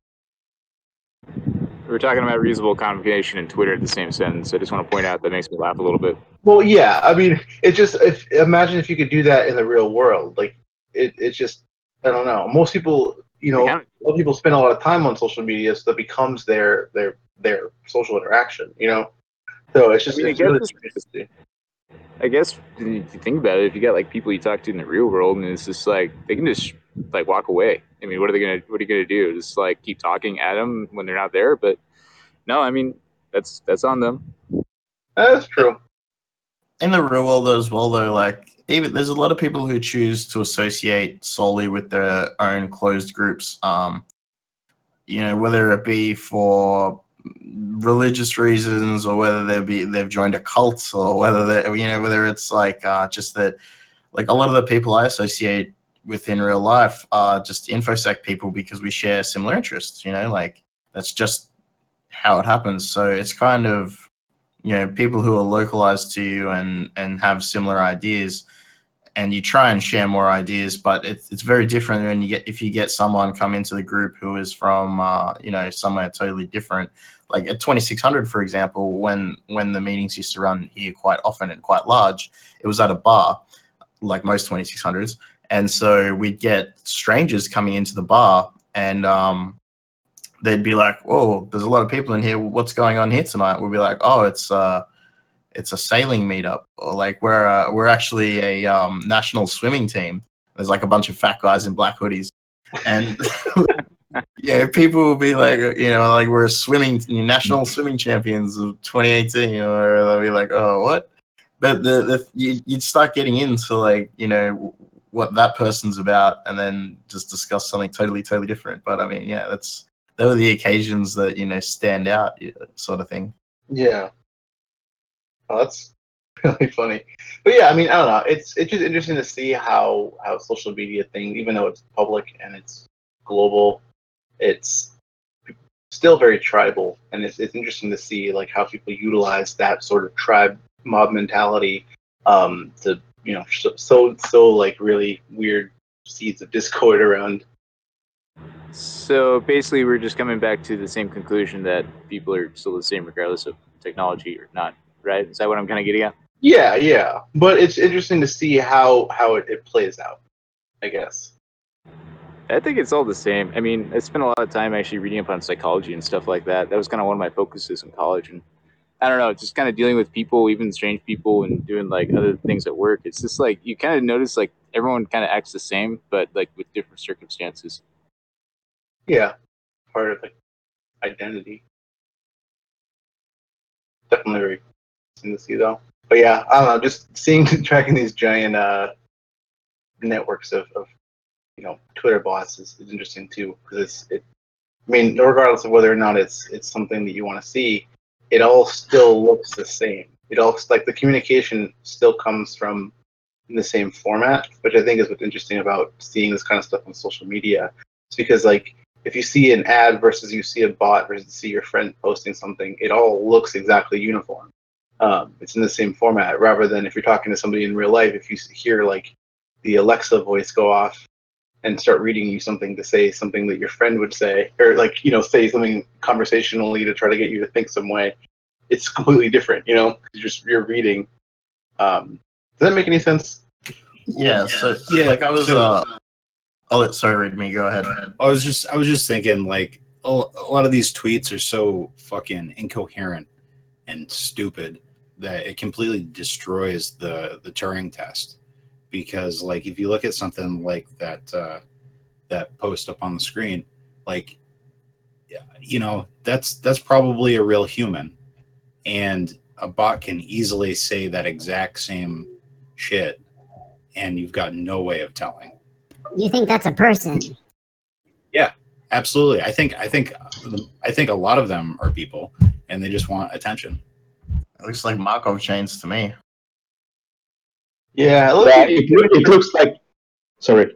we're talking about reasonable communication and Twitter at the same sentence. I just want to point out that makes me laugh a little bit. Well, yeah, I mean, it's just if imagine if you could do that in the real world. Like, it, it's just I don't know. Most people, you know, a lot of people spend a lot of time on social media, so that becomes their their their social interaction. You know, so it's just I mean, it's really I guess if you think about it, if you got like people you talk to in the real world, and it's just like they can just like walk away. I mean, what are they gonna what are you gonna do? Just like keep talking at them when they're not there? But no, I mean that's that's on them. That's true. in the real world as well though like even there's a lot of people who choose to associate solely with their own closed groups um you know whether it be for religious reasons or whether they be they've joined a cult or whether they you know whether it's like uh just that like a lot of the people i associate with in real life are just infosec people because we share similar interests you know like that's just how it happens. So it's kind of you know people who are localized to you and and have similar ideas and you try and share more ideas but it's, it's very different when you get if you get someone come into the group who is from uh, you know somewhere totally different. Like at 2600 for example when when the meetings used to run here quite often and quite large it was at a bar like most 2600s and so we'd get strangers coming into the bar and um, they'd be like, "Whoa, there's a lot of people in here. What's going on here tonight?" We'd be like, "Oh, it's uh, it's a sailing meetup, or like we're uh, we're actually a um, national swimming team. There's like a bunch of fat guys in black hoodies, and yeah, people will be like, you know, like we're swimming national swimming champions of 2018, or they'll be like, "Oh, what?" But the, the you, you'd start getting into like you know what that person's about, and then just discuss something totally totally different. But I mean, yeah, that's those are the occasions that you know stand out, sort of thing. Yeah. Oh, that's really funny. But yeah, I mean, I don't know. It's it's just interesting to see how how social media thing, even though it's public and it's global, it's still very tribal, and it's it's interesting to see like how people utilize that sort of tribe mob mentality um, to you know so so, like really weird seeds of discord around. So basically, we're just coming back to the same conclusion that people are still the same regardless of technology or not, right? Is that what I'm kind of getting at? Yeah, yeah. But it's interesting to see how how it, it plays out. I guess. I think it's all the same. I mean, I spent a lot of time actually reading up on psychology and stuff like that. That was kind of one of my focuses in college, and I don't know, just kind of dealing with people, even strange people, and doing like other things at work. It's just like you kind of notice like everyone kind of acts the same, but like with different circumstances. Yeah, part of the identity. Definitely interesting to see though. But yeah, I don't know. Just seeing tracking these giant uh, networks of, of you know Twitter bots is, is interesting too because it's it. I mean, regardless of whether or not it's it's something that you want to see, it all still looks the same. It all like the communication still comes from in the same format, which I think is what's interesting about seeing this kind of stuff on social media. It's because like if you see an ad versus you see a bot versus see your friend posting something, it all looks exactly uniform. Um, it's in the same format rather than if you're talking to somebody in real life, if you hear like the Alexa voice go off and start reading you something to say something that your friend would say, or like, you know, say something conversationally to try to get you to think some way, it's completely different, you know, you're just, you're reading. Um, does that make any sense? Yeah. So Yeah, like I was. so- uh, I'll sorry, read me. Go ahead. I was just I was just thinking like a a lot of these tweets are so fucking incoherent and stupid that it completely destroys the the Turing test. Because like if you look at something like that uh, that post up on the screen, like you know that's that's probably a real human, and a bot can easily say that exact same shit, and you've got no way of telling. You think that's a person? Yeah, absolutely. I think I think I think a lot of them are people and they just want attention. It looks like Markov chains to me. Yeah, it looks Yeah, like- it, it looks like. Sorry.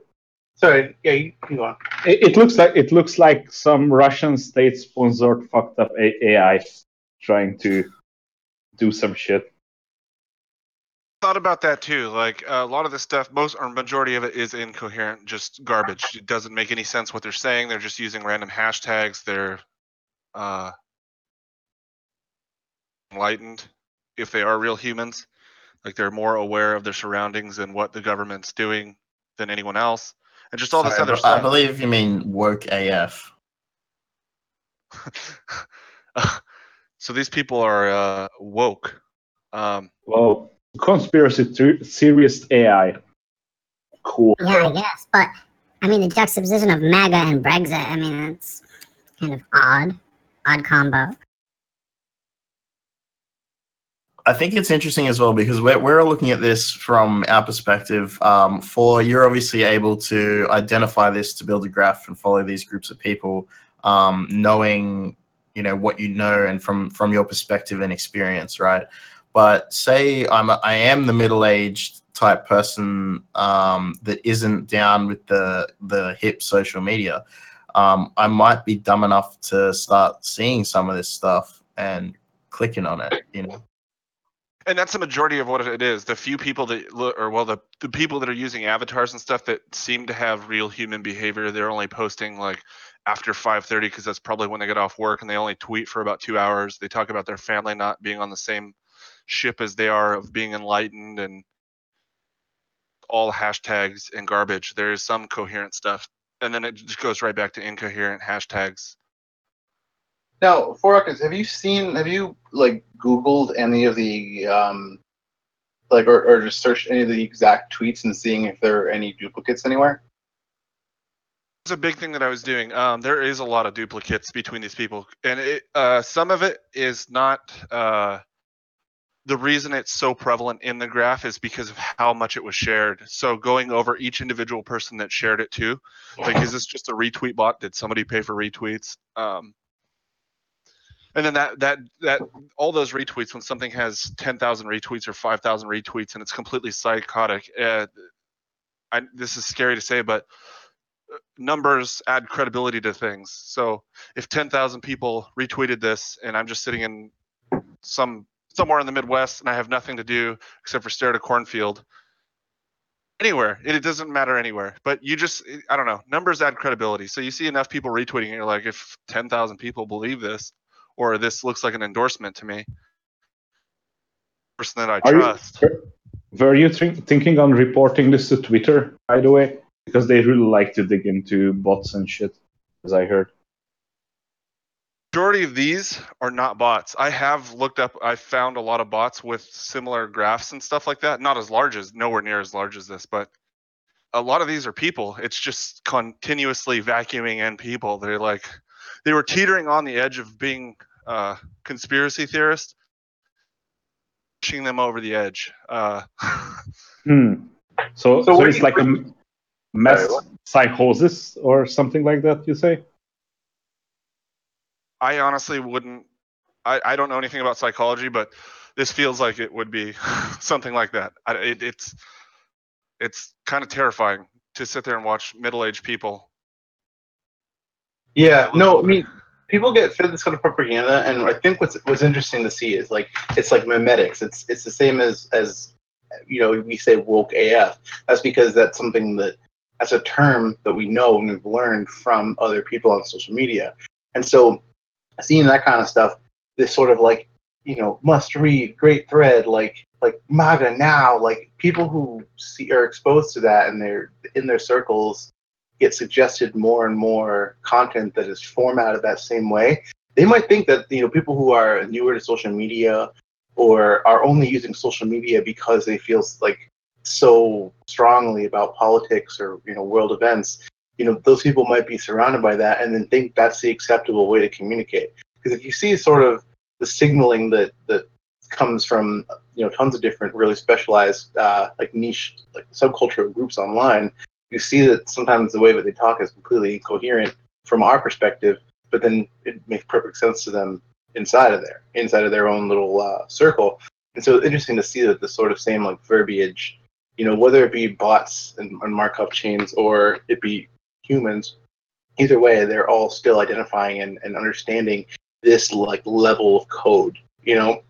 sorry, yeah, you can go on. It, it looks like it looks like some Russian state-sponsored fucked up A- AI trying to do some shit. Thought about that too. Like uh, a lot of this stuff, most or majority of it is incoherent, just garbage. It doesn't make any sense what they're saying. They're just using random hashtags. They're uh, enlightened if they are real humans. Like they're more aware of their surroundings and what the government's doing than anyone else, and just all this other I stuff. I believe you mean woke AF. so these people are uh, woke. Um, Well, conspiracy th- theorist AI. Cool. Yeah, I guess. But I mean, the juxtaposition of MAGA and Brexit. I mean, that's kind of odd, odd combo. I think it's interesting as well because we're, we're looking at this from our perspective. Um, for you're obviously able to identify this to build a graph and follow these groups of people, um, knowing you know what you know and from from your perspective and experience, right? But say I'm a, I am the middle aged type person um, that isn't down with the the hip social media. Um, I might be dumb enough to start seeing some of this stuff and clicking on it. You know. And that's the majority of what it is. The few people that, lo- or well, the the people that are using avatars and stuff that seem to have real human behavior, they're only posting like after 5:30 because that's probably when they get off work, and they only tweet for about two hours. They talk about their family not being on the same ship as they are of being enlightened and all hashtags and garbage. There is some coherent stuff, and then it just goes right back to incoherent hashtags. Now, Forakas, have you seen? Have you like Googled any of the um, like, or, or just searched any of the exact tweets and seeing if there are any duplicates anywhere? It's a big thing that I was doing. Um, there is a lot of duplicates between these people, and it, uh, some of it is not. Uh, the reason it's so prevalent in the graph is because of how much it was shared. So going over each individual person that shared it too, like is this just a retweet bot? Did somebody pay for retweets? Um, and then that that that all those retweets when something has 10,000 retweets or 5,000 retweets and it's completely psychotic. Uh, I, this is scary to say, but uh, numbers add credibility to things. So if 10,000 people retweeted this and I'm just sitting in some somewhere in the Midwest and I have nothing to do except for stare at a cornfield, anywhere, it, it doesn't matter anywhere. But you just, I don't know, numbers add credibility. So you see enough people retweeting it, you're like, if 10,000 people believe this, or this looks like an endorsement to me, person that I Are you- trust. Were you think thinking on reporting this to Twitter, by the way? Because they really like to dig into bots and shit, as I heard. majority of these are not bots. I have looked up, I found a lot of bots with similar graphs and stuff like that. Not as large as, nowhere near as large as this, but a lot of these are people. It's just continuously vacuuming in people. They're like, they were teetering on the edge of being uh, conspiracy theorists, pushing them over the edge. Uh, Hmm. So, So so, it's do you- like a m- mass psychosis or something like that. You say? I honestly wouldn't. I, I don't know anything about psychology, but this feels like it would be something like that. I, it, it's it's kind of terrifying to sit there and watch middle-aged people. Yeah, no, I mean, people get fed this kind of propaganda, and I think what's what's interesting to see is like it's like memetics. It's it's the same as as you know we say woke AF. That's because that's something that that's a term that we know and we've learned from other people on social media, and so seeing that kind of stuff, this sort of like you know must read, great thread, like like MAGA now, like people who see are exposed to that and they're in their circles get suggested more and more content that is formatted that same way, they might think that you know people who are newer to social media or are only using social media because they feel like so strongly about politics or you know world events, you know those people might be surrounded by that and then think that's the acceptable way to communicate. Because if you see sort of the signaling that that comes from you know tons of different really specialized uh, like niche like subcultural groups online you see that sometimes the way that they talk is completely incoherent from our perspective, but then it makes perfect sense to them inside of there, inside of their own little uh, circle. And so it's interesting to see that the sort of same like verbiage, you know, whether it be bots and, and Markov chains or it be humans, either way, they're all still identifying and, and understanding this like level of code, you know.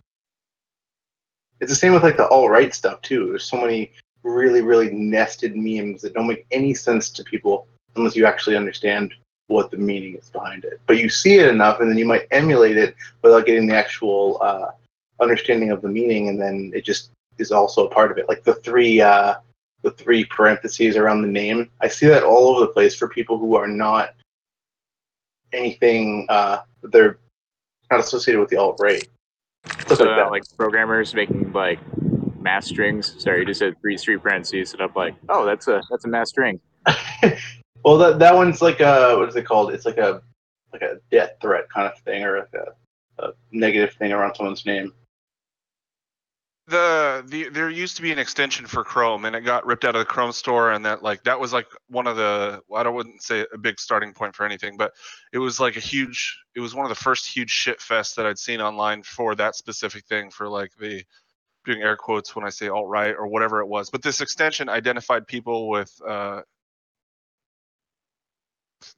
It's the same with like the all right stuff too. There's so many really, really nested memes that don't make any sense to people unless you actually understand what the meaning is behind it. But you see it enough, and then you might emulate it without getting the actual uh, understanding of the meaning, and then it just is also a part of it. Like the three, uh, the three parentheses around the name. I see that all over the place for people who are not anything. Uh, they're not associated with the alt right. So like like programmers making like mass strings. Sorry, you just said three three parentheses, and I'm like, oh, that's a that's a mass string. Well, that that one's like a what is it called? It's like a like a death threat kind of thing, or like a, a negative thing around someone's name. the the there used to be an extension for Chrome, and it got ripped out of the Chrome store, and that like that was like one of the I don't wouldn't say a big starting point for anything, but it was like a huge. It was one of the first huge shit fest that I'd seen online for that specific thing for like the doing air quotes when I say alt right or whatever it was. But this extension identified people with uh,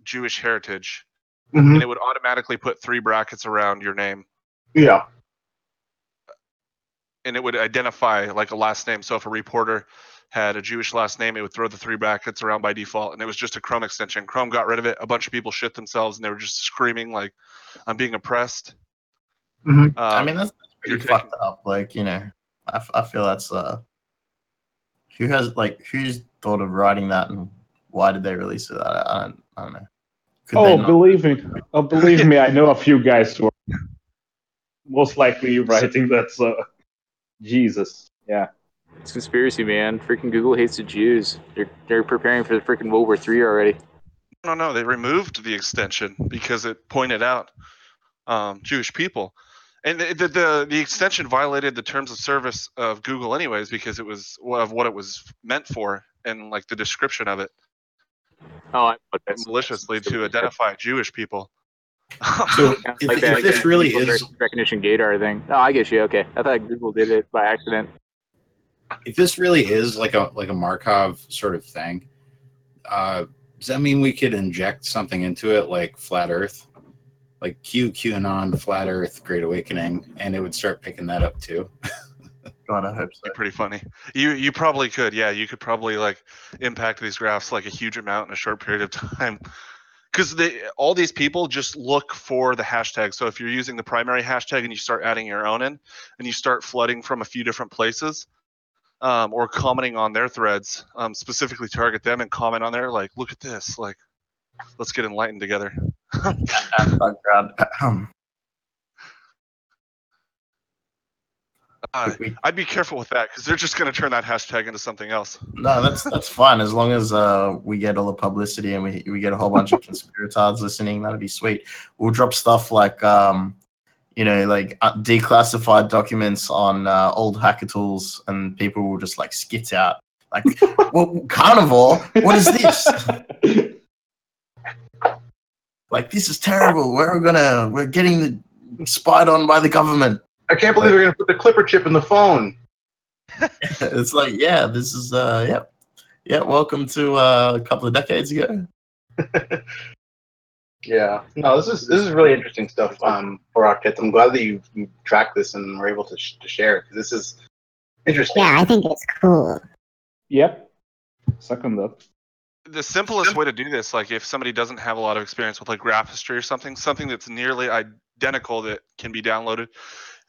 Jewish heritage, Mhm. and it would automatically put three brackets around your name Yeah. and it would identify like a last name. So if a reporter had a Jewish last name, it would throw the three brackets around by default, and it was just a Chrome extension. Chrome got rid of it. A bunch of people shit themselves, and they were just screaming like, "I'm being oppressed." Mhm. I Um, mean, that's you're pretty taking- fucked up. Like, you know, I, f- I feel that's uh, who has like who's thought of writing that and why did they release it? I, I don't, I don't know. Could Oh, not- believe me, oh, believe me, I know a few guys who are most likely writing that. So, Jesus, yeah. It's conspiracy, man. Freaking Google hates the Jews. They're they're preparing for the freaking World War Three already. no, no, they removed the extension because it pointed out um, Jewish people, and the, the the the extension violated the terms of service of Google anyways because it was of what it was meant for and like the description of it Oh, I but that's maliciously to identify Jewish people. So if, like if that, this really is recognition gaydar thing. Oh, I get you. Okay, I thought Google did it by accident. if this really is like a like a Markov sort of thing, uh, does that mean we could inject something into it like flat Earth, like Q QAnon, flat Earth, Great Awakening, and it would start picking that up too? God, I hope so. be pretty funny. You you probably could, yeah. You could probably like impact these graphs like a huge amount in a short period of time. Because they all these people just look for the hashtag. So if you're using the primary hashtag and you start adding your own in, and you start flooding from a few different places, um, or commenting on their threads, um, specifically target them and comment on there, like, look at this, like, let's get enlightened together. Uh, I'd be careful with that because they're just going to turn that hashtag into something else. No, that's that's fine as long as uh we get all the publicity and we we get a whole bunch of conspirators listening. That'd be sweet. We'll drop stuff like um, you know, like uh, declassified documents on uh, old hacker tools, and people will just like skit out like, well, carnivore. What is this? like this is terrible. We're gonna we're getting the, spied on by the government. I can't believe they're gonna put the clipper chip in the phone. it's like, yeah, this is uh yep. Yeah, welcome to uh, a couple of decades ago. Yeah. No, this is this is really interesting stuff um, for our kids. I'm glad that you, you tracked this and were able to, sh- to share it this is interesting. Yeah, I think it's cool. Yep. Second that. The simplest way to do this, like if somebody doesn't have a lot of experience with like graph history or something, something that's nearly identical that can be downloaded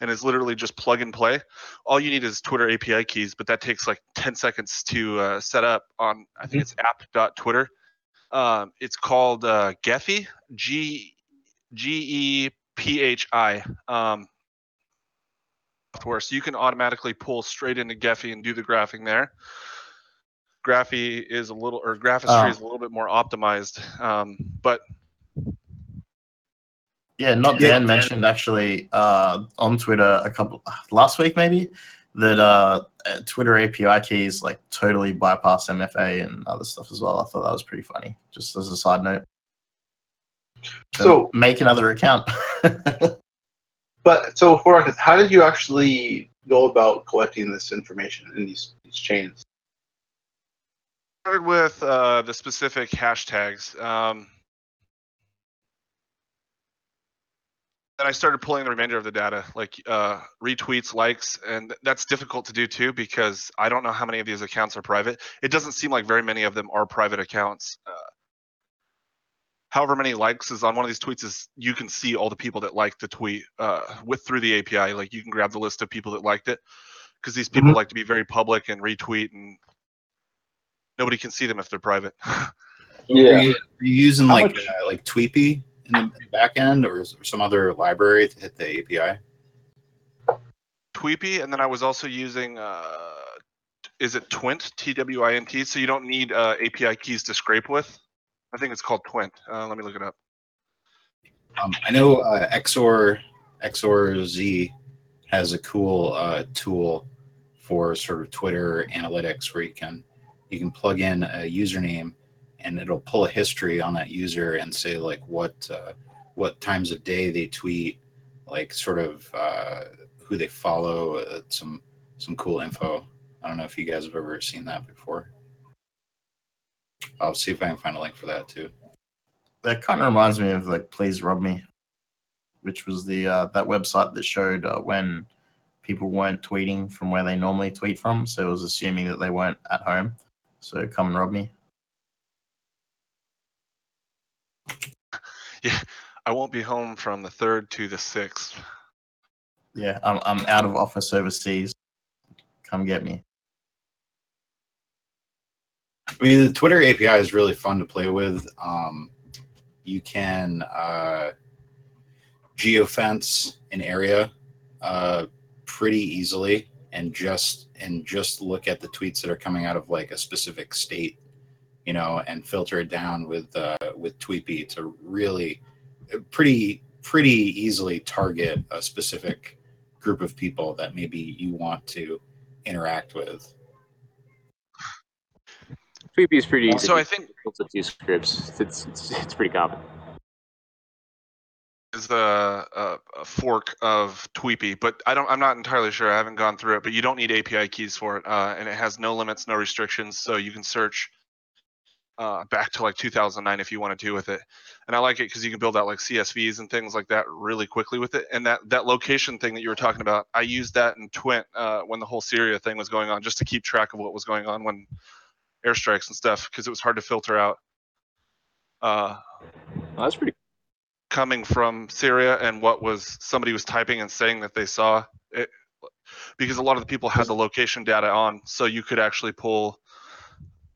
and is literally just plug and play. All you need is Twitter API keys, but that takes like 10 seconds to uh, set up on, I think it's app.twitter. Um, it's called uh, Gephi, G G E P H I. Um, software. So you can automatically pull straight into Gephi and do the graphing there. Graphy is a little, or Graphistry Oh. is a little bit more optimized. Um, but Yeah, not Yeah. Dan mentioned actually uh, on Twitter a couple last week maybe that uh, uh, Twitter API keys like totally bypass MFA and other stuff as well. I thought that was pretty funny. Just as a side note. So- make another account. But so for how did you actually go about collecting this information in these, these chains? Started with uh, the specific hashtags. Um, and I started pulling the remainder of the data, like uh, retweets, likes, and that's difficult to do too because I don't know how many of these accounts are private. It doesn't seem like very many of them are private accounts. Uh, however many likes is on one of these tweets is you can see all the people that liked the tweet uh, with through the API. Like you can grab the list of people that liked it because these people Mhm. like to be very public and retweet and nobody can see them if they're private. Are you, are you using How like much- uh, like Tweepy in the back end or is there some other library to hit the API? Tweepy, and then I was also using. Uh, is it Twint? T W I N T. So you don't need uh, API keys to scrape with. I think it's called Twint. Uh, let me look it up. Um, I know uh, XOR XOR Z has a cool uh, tool for sort of Twitter analytics where you can you can plug in a username and it'll pull a history on that user and say like what uh, what times of day they tweet, like sort of uh, who they follow, uh, some some cool info. I don't know if you guys have ever seen that before. I'll see if I can find a link for that too. That kind of reminds me of like Please Rob Me, which was the uh, that website that showed uh, when people weren't tweeting from where they normally tweet from. So it was assuming that they weren't at home. So come and rob me. Yeah, I won't be home from the third to the sixth. Yeah, I'm I'm out of office overseas. Come get me. I mean, the Twitter API is really fun to play with. Um, you can uh, geofence an area uh, pretty easily, and just and just look at the tweets that are coming out of like a specific state, you know, and filter it down with uh, with Tweepy to really pretty pretty easily target a specific group of people that maybe you want to interact with. Tweepy is pretty easy. So I think built a few scripts. It's it's, it's pretty common. Is a, a fork of Tweepy, but I don't. I'm not entirely sure. I haven't gone through it, but you don't need API keys for it, uh, and it has no limits, no restrictions, so you can search uh, back to like 2009 if you wanted to with it. And I like it because you can build out like CSVs and things like that really quickly with it. And that that location thing that you were talking about, I used that in Twint uh, when the whole Syria thing was going on, just to keep track of what was going on when airstrikes and stuff, because it was hard to filter out. Uh, that's pretty. Coming from Syria and what was somebody was typing and saying that they saw it because a lot of the people had the location data on so you could actually pull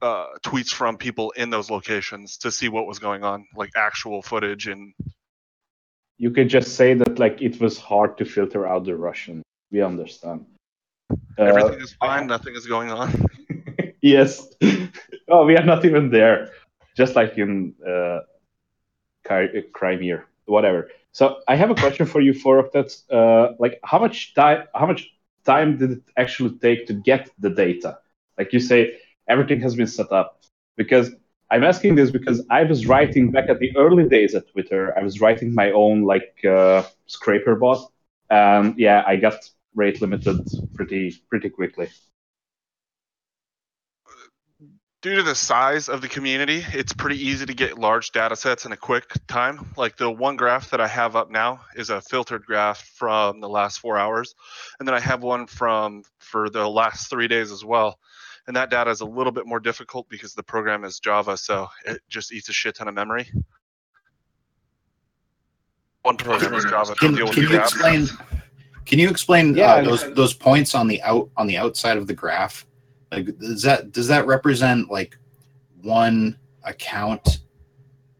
uh, tweets from people in those locations to see what was going on like actual footage and You could just say that like it was hard to filter out the Russian. We understand. Uh, everything is fine nothing is going on yes. oh, we are not even there. Just like in uh, Crimea, whatever. So I have a question for you, Forok. That's uh, like how much time? How much time did it actually take to get the data? Like you say, everything has been set up. Because I'm asking this because I was writing back at the early days at Twitter. I was writing my own like uh, scraper bot, and yeah, I got rate limited pretty pretty quickly. Due to the size of the community, it's pretty easy to get large data sets in a quick time. Like the one graph that I have up now is a filtered graph from the last four hours. And then I have one from for the last three days as well. And that data is a little bit more difficult because the program is Java, so it just eats a shit ton of memory. One program is Java to Can, deal with can the you graph. explain? Can you explain Yeah, uh, I- those those points on the out on the outside of the graph? Like, does that does that represent like one account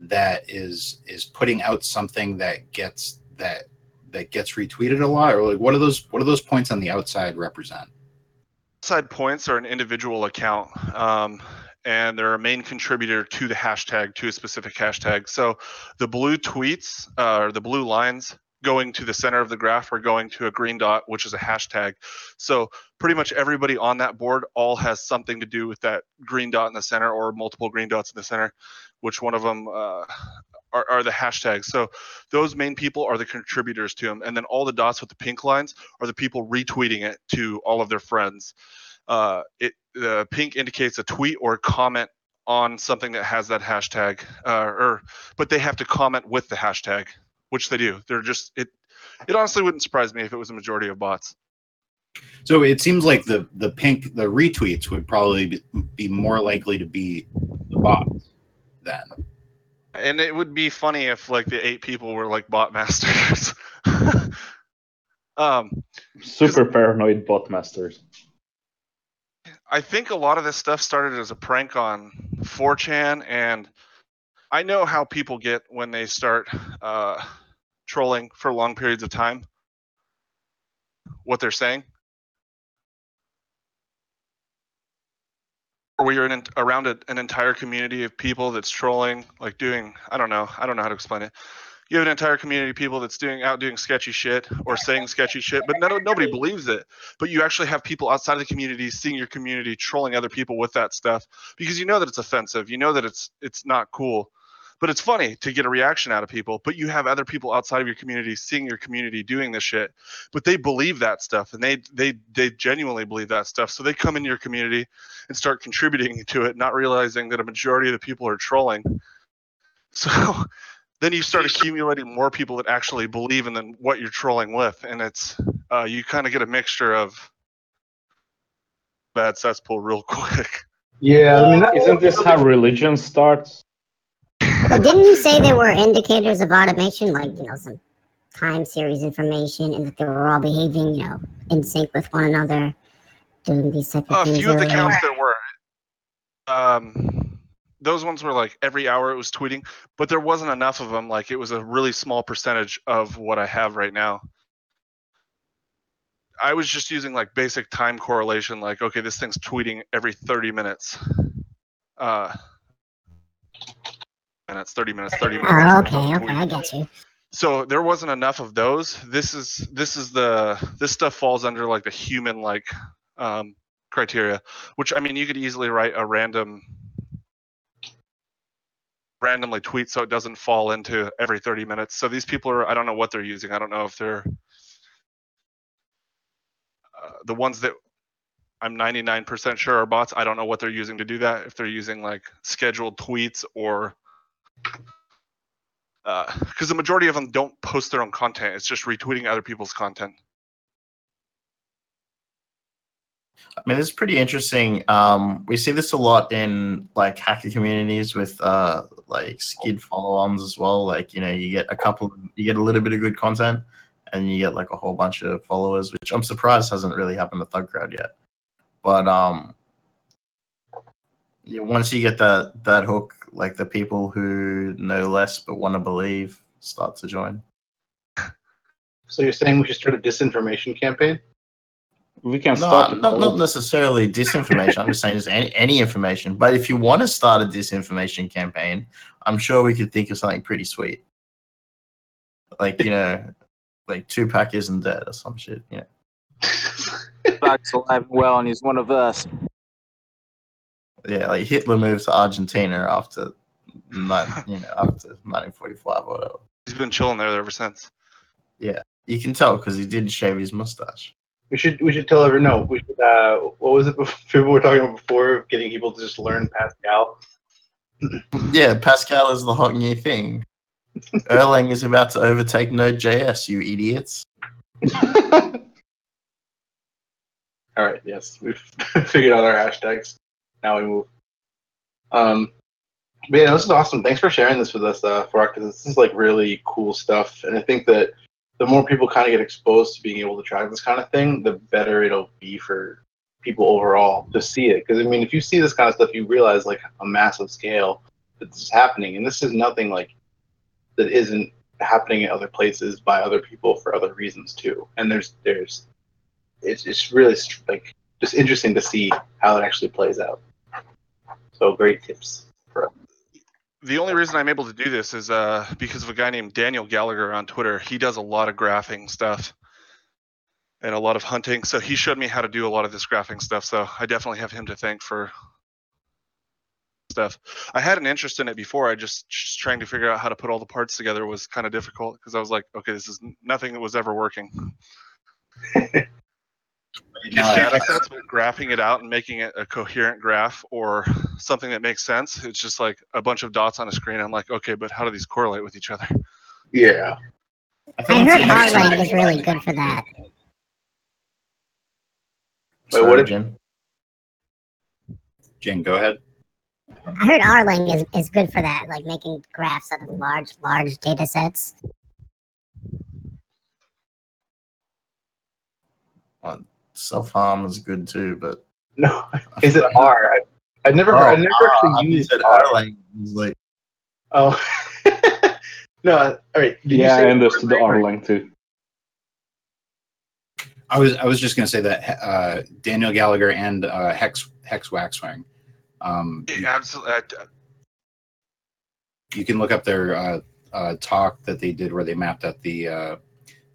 that is is putting out something that gets that that gets retweeted a lot, or like what are those what are those points on the outside represent? Outside points are an individual account, um, and they're a main contributor to the hashtag, to a specific hashtag. So the blue tweets, uh, or the blue lines going to the center of the graph are going to a green dot, which is a hashtag. So pretty much everybody on that board all has something to do with that green dot in the center or multiple green dots in the center, which one of them uh, are, are the hashtags. So those main people are the contributors to them. And then all the dots with the pink lines are the people retweeting it to all of their friends. Uh, it the pink indicates a tweet or a comment on something that has that hashtag, uh, or but they have to comment with the hashtag, which they do. They're just it. It honestly wouldn't surprise me if it was a majority of bots. So it seems like the the pink the retweets would probably be, be more likely to be the bots then. And it would be funny if like the eight people were like bot masters. um, Super paranoid bot masters. I think a lot of this stuff started as a prank on 4chan, and I know how people get when they start uh, trolling for long periods of time. what they're saying? Or where you're in, around a, an entire community of people that's trolling, like doing, I don't know, I don't know how to explain it. You have an entire community of people that's doing out doing sketchy shit or saying sketchy shit, but no, nobody believes it. But you actually have people outside of the community seeing your community trolling other people with that stuff because you know that it's offensive, you know that it's it's not cool but it's funny to get a reaction out of people but you have other people outside of your community seeing your community doing this shit but they believe that stuff and they they they genuinely believe that stuff so they come into your community and start contributing to it not realizing that a majority of the people are trolling. So then you start accumulating more people that actually believe in then what you're trolling with and it's uh, you kind of get a mixture of bad cesspool real quick. Yeah, I mean, that, Isn't this how religion starts? But didn't you say there were indicators of automation, like you know some time series information, and that they were all behaving, you know, in sync with one another, doing these type of a things? few of the earlier? accounts there were um those ones were like every hour it was tweeting but there wasn't enough of them like it was a really small percentage of what i have right now i was just using like basic time correlation like okay this thing's tweeting every 30 minutes uh minutes 30 minutes 30 minutes Oh, okay, okay. I get you. so there wasn't enough of those this is this is the this stuff falls under like the human like um criteria which i mean you could easily write a random randomly tweet so it doesn't fall into every 30 minutes so these people are i don't know what they're using i don't know if they're uh, the ones that i'm 99% sure are bots i don't know what they're using to do that if they're using like scheduled tweets or because the majority of them don't post their own content it's just retweeting other people's content I mean, it's pretty interesting. Um, we see this a lot in like hacker communities with uh, like skid follow-ons as well. Like, you know, you get a couple, you get a little bit of good content, and you get like a whole bunch of followers, which I'm surprised hasn't really happened to Thug Crowd yet. But um, yeah, once you get that that hook, like the people who know less but want to believe start to join. so you're saying we should start a disinformation campaign? We can No, start. not, not necessarily disinformation. I'm just saying just any, any information. But if you want to start a disinformation campaign, I'm sure we could think of something pretty sweet. Like, you know, like Tupac isn't dead or some shit. You know. Fox alive and well, and he's one of us. Yeah, like Hitler moved to Argentina after nine, you know, after 1945 or whatever. he's been chilling there ever since Yeah, You can tell because he didn't shave his mustache. We should we should tell everyone. No, we should. Uh, what was it? bef- People were talking about before getting people to just learn Pascal. Yeah, Pascal is the hot new thing. Erlang is about to overtake Node.js, you idiots. All right. Yes, we've figured out our hashtags. Now we move. Um, but yeah, this is awesome. Thanks for sharing this with us, uh, Farak, 'cause this is like really cool stuff. And I think that the more people kind of get exposed to being able to try this kind of thing, the better it'll be for people overall to see it. Because I mean, if you see this kind of stuff, you realize like a massive scale that's happening, and this is nothing like that isn't happening in other places by other people for other reasons too. And there's there's it's it's really like just interesting to see how it actually plays out. So great tips for us. the only reason i'm able to do this is uh because of a guy named daniel gallagher on twitter he does a lot of graphing stuff and a lot of hunting so he showed me how to do a lot of this graphing stuff so i definitely have him to thank for stuff i had an interest in it before i just just trying to figure out how to put all the parts together was kind of difficult because i was like okay this is nothing that was ever working Uh, you get data sets but graphing it out and making it a coherent graph or something that makes sense it's just like a bunch of dots on a screen i'm like okay but how do these correlate with each other Yeah. I think heard it's interesting- Arlang is really good for that. Wait, what did- Jen. Jen, go ahead. I heard Arlang is, is good for that, like making graphs out of large, large data sets. Uh, Self harm is good too, but No, is it R? I, I've never Oh, I never ah, actually you used said R. Erlang. I like, Oh. no, all right. Did you yeah, say I understood the Erlang or- Erlang too. I was I was just gonna say that uh, Daniel Gallagher and uh, Hex Hex Waxwing. Um, Yeah, absolutely. I- you can look up their uh, uh, talk that they did where they mapped out the uh,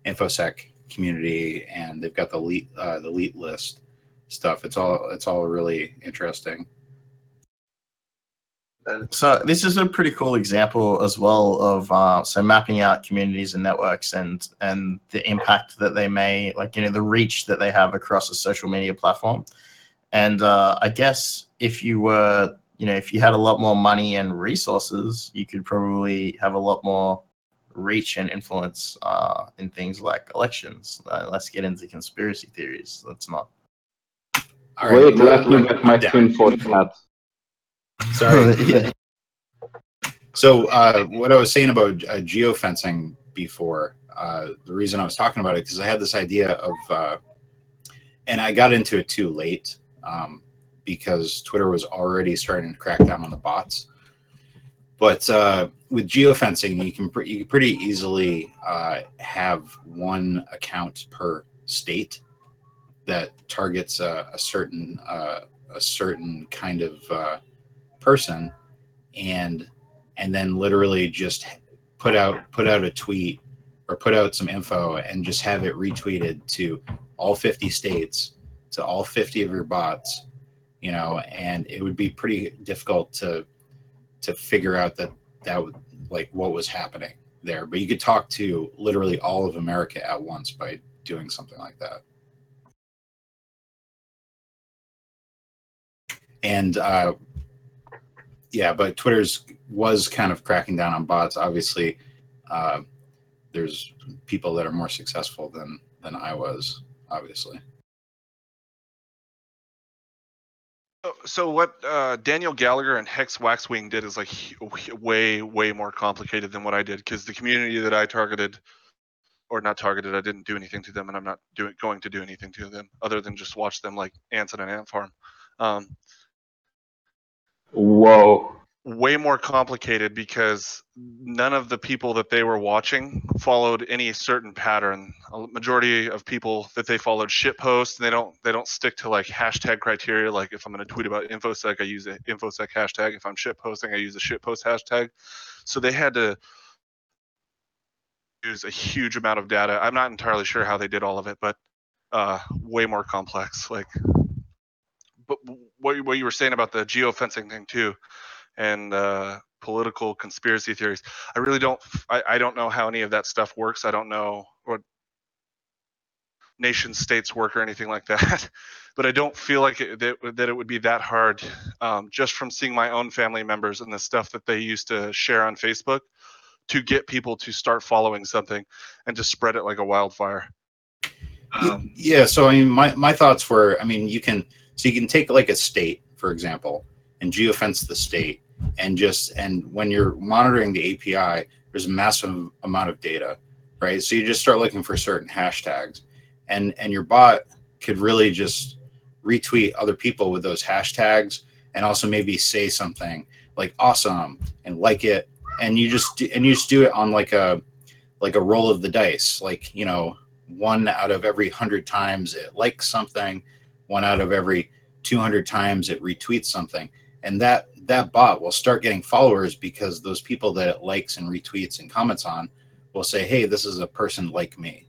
infosec community and they've got the elite uh, the elite list stuff. It's all it's all really interesting. So this is a pretty cool example as well of uh, so mapping out communities and networks and and the impact that they may like you know the reach that they have across a social media platform. And uh, I guess if you were you know if you had a lot more money and resources, you could probably have a lot more reach and influence uh, in things like elections. Uh, let's get into conspiracy theories. Let's not. All Wait, let me get my yeah. twin for that. Sorry. yeah. So uh, what I was saying about uh, geofencing before, uh, the reason I was talking about it because I had this idea of, uh, and I got into it too late um, because Twitter was already starting to crack down on the bots. But uh, with geofencing, you can you can pretty easily uh, have one account per state that targets a, a certain uh, a certain kind of uh, person, and and then literally just put out put out a tweet or put out some info and just have it retweeted to all 50 states to all 50 of your bots you know and it would be pretty difficult to to figure out that that would like what was happening there but you could talk to literally all of america at once by doing something like that. And uh yeah but twitter's was kind of cracking down on bots. Obviously uh there's people that are more successful than than i was obviously So- So what uh, Daniel Gallagher and Hex Waxwing did is like way way more complicated than what I did because the community that I targeted, or not targeted, I didn't do anything to them, and I'm not doing going to do anything to them other than just watch them like ants in an ant farm. Um, Whoa. Way more complicated because none of the people that they were watching followed any certain pattern. A majority of people that they followed shit posts, and they don't they don't stick to like hashtag criteria. Like if I'm going to tweet about infosec, I use a infosec hashtag. If I'm shit posting, I use a shit post hashtag. So they had to use a huge amount of data. I'm not entirely sure how they did all of it, but uh, way more complex. Like, but what what you were saying about the geofencing thing too and uh, political conspiracy theories. I really don't. I, I don't know how any of that stuff works. I don't know what nation states work or anything like that. but I don't feel like it, that, that it would be that hard, um, just from seeing my own family members and the stuff that they used to share on Facebook, to get people to start following something and to spread it like a wildfire. Um, yeah so i mean my, my thoughts were i mean you can so you can take like a state for example and geofence the state and just and when you're monitoring the api there's a massive amount of data right? So you just start looking for certain hashtags and and your bot could really just retweet other people with those hashtags and also maybe say something like awesome and like it. And you just do, and you just do it on like a like a roll of the dice like you know one out of every 100 times it likes something one out of every 200 times it retweets something and that that bot will start getting followers because those people that it likes and retweets and comments on will say hey this is a person like me.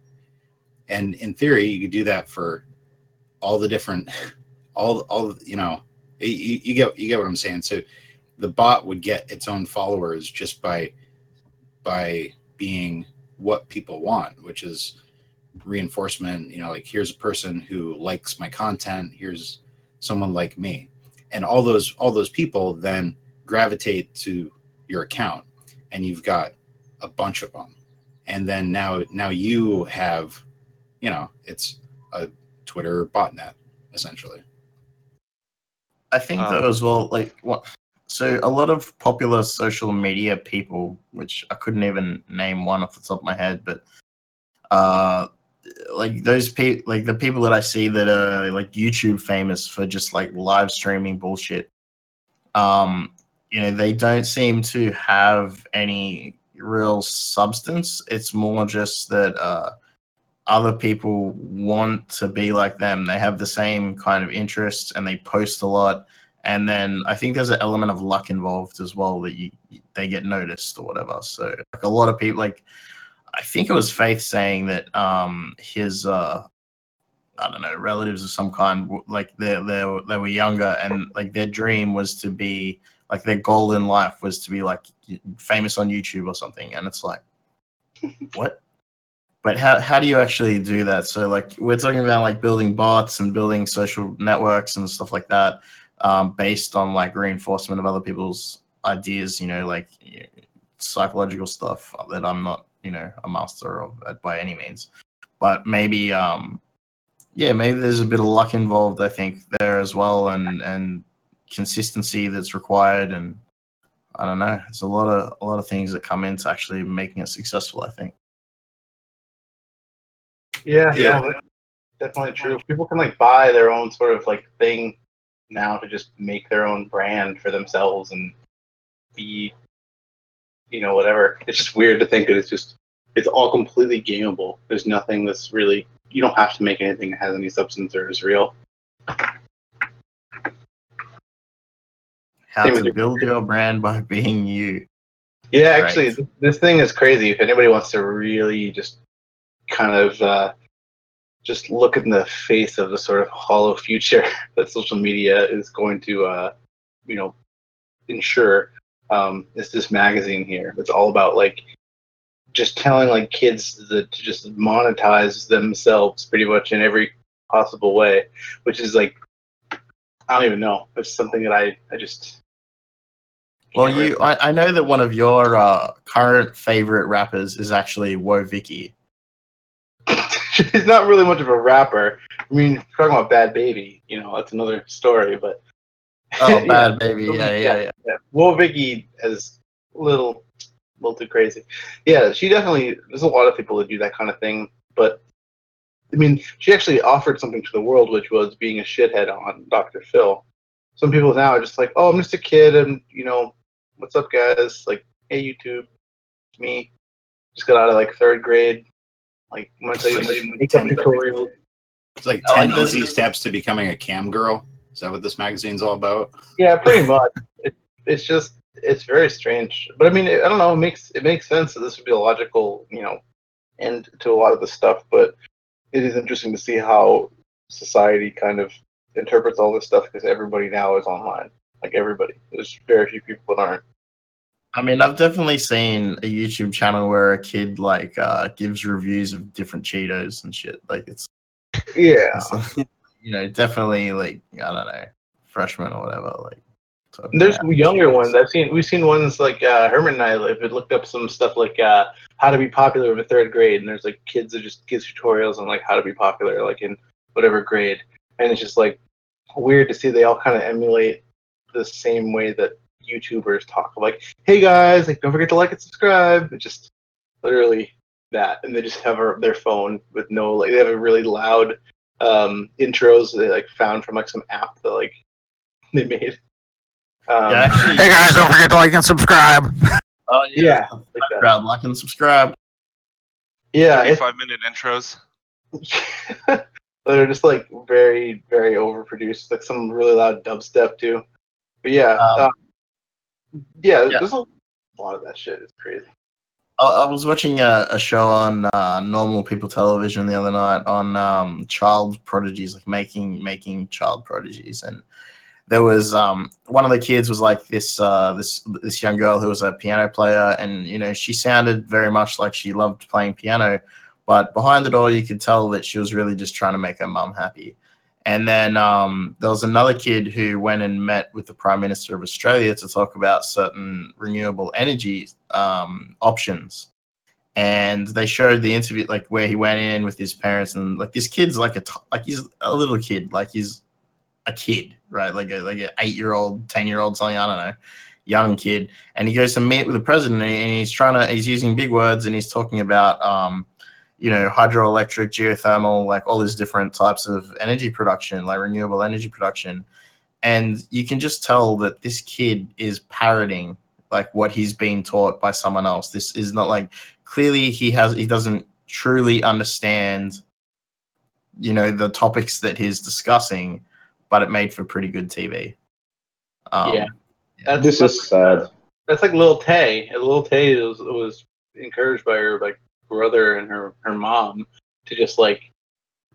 And in theory you could do that for all the different all all you know you, you get you get what i'm saying. So the bot would get its own followers just by by being what people want which is reinforcement you know like here's a person who likes my content here's someone like me and all those all those people then gravitate to your account and you've got a bunch of them and then now now you have you know it's a twitter botnet essentially I think Um, though as well, like what. So a lot of popular social media people, which I couldn't even name one off the top of my head, but uh, like those people, like the people that I see that are like YouTube famous for just like live streaming bullshit. Um, you know, they don't seem to have any real substance. It's more just that uh, other people want to be like them. They have the same kind of interests and they post a lot. And then I think there's an element of luck involved as well that you they get noticed or whatever. So like a lot of people like I think it was Faith saying that um his uh I don't know relatives of some kind like they they were- they were younger and like their dream was to be like their goal in life was to be like famous on YouTube or something. And it's like what? But how, how do you actually do that? So like we're talking about like building bots and building social networks and stuff like that um, based on like reinforcement of other people's ideas you know like psychological stuff that i'm not you know a master of uh, by any means but maybe um yeah maybe there's a bit of luck involved i think there as well and and consistency that's required and i don't know there's a lot of a lot of things that come into actually making it successful i think Yeah, Yeah. yeah, definitely true. People can like buy their own sort of like thing now to just make their own brand for themselves and be, you know, whatever. It's just weird to think that it's just it's all completely gameable. There's nothing that's really you don't have to make anything that has any substance or is real. how Same to build your brand by being you Yeah, actually, th- this thing is crazy. If anybody wants to really just kind of uh, just look in the face of the sort of hollow future that social media is going to, uh, you know, ensure, um, is this magazine here. It's all about like just telling like kids that to just monetize themselves pretty much in every possible way, which is like I don't even know. It's something that I I just well you I, I know that one of your uh, current favorite rappers is actually Woah Vicky. He's not really much of a rapper. I mean, talking about Bhad Bhabie, you know, that's another story. But Oh, Yeah. Bhad Bhabie. Yeah, yeah, yeah. yeah. Well, Vicky is a little, little too crazy. Yeah, she definitely. There's a lot of people that do that kind of thing, but I mean, she actually offered something to the world, which was being a shithead on Dr. Phil. Some people now are just like, "Oh, I'm just a kid, and you know, what's up, guys? Like, hey, YouTube, it's me. Just got out of like third grade. Like, I'm gonna tell you my makeup. It's like 10 like this. easy steps to becoming a cam girl. Is that what this magazine's all about? Yeah, pretty much. It, it's just it's very strange, but I mean, I don't know. It makes it makes sense that this would be a logical, you know, end to a lot of the stuff. But it is interesting to see how society kind of interprets all this stuff because everybody now is online. Like everybody, there's very few people that aren't. I mean, I've definitely seen a YouTube channel where a kid like uh, gives reviews of different Cheetos and shit. Like it's, Yeah, it's, you know, definitely like I don't know, freshman or whatever. Like, so, there's yeah. younger ones. I've seen. We've seen ones like uh, Herman and I have looked up some stuff like uh, how to be popular in third grade, and there's like kids that just gives tutorials on like how to be popular, like in whatever grade, and it's just like weird to see they all kind of emulate the same way that YouTubers talk. Like, hey guys, like don't forget to like and subscribe. It's just literally that, and they just have a, their phone with no like they have a really loud um, intros they like found from like some app that like they made. Um, Yeah, actually, Hey guys, don't forget to like and subscribe. oh, yeah, like like and subscribe. yeah, it's, 35 minute intros. they're just like very, very overproduced. Like some really loud dubstep too. But yeah, Um, uh, yeah, yeah. there's a lot of that shit. It's crazy. I, was watching a, a show on uh, normal people television the other night on um, child prodigies, like making making child prodigies, and there was um, one of the kids was like this uh, this this young girl who was a piano player, and you know she sounded very much like she loved playing piano, but behind it all you could tell that she was really just trying to make her mum happy. And then um, there was another kid who went and met with the Prime Minister of Australia to talk about certain renewable energy um, options. And they showed the interview, like where he went in with his parents, and like this kid's like a t- like he's a little kid, like he's a kid, right? Like a like an eight year old, ten year old, something I don't know, young kid. And he goes to meet with the president, and he's trying to he's using big words, and he's talking about um, you know, hydroelectric, geothermal, like all these different types of energy production, like renewable energy production. And you can just tell that this kid is parroting like what he's being taught by someone else. This is not like clearly he has he doesn't truly understand, you know, the topics that he's discussing, but it made for pretty good TV. Um, yeah. That's, This is sad. That's like Lil Tay. And Lil Tay was, was encouraged by her like brother and her her mom to just like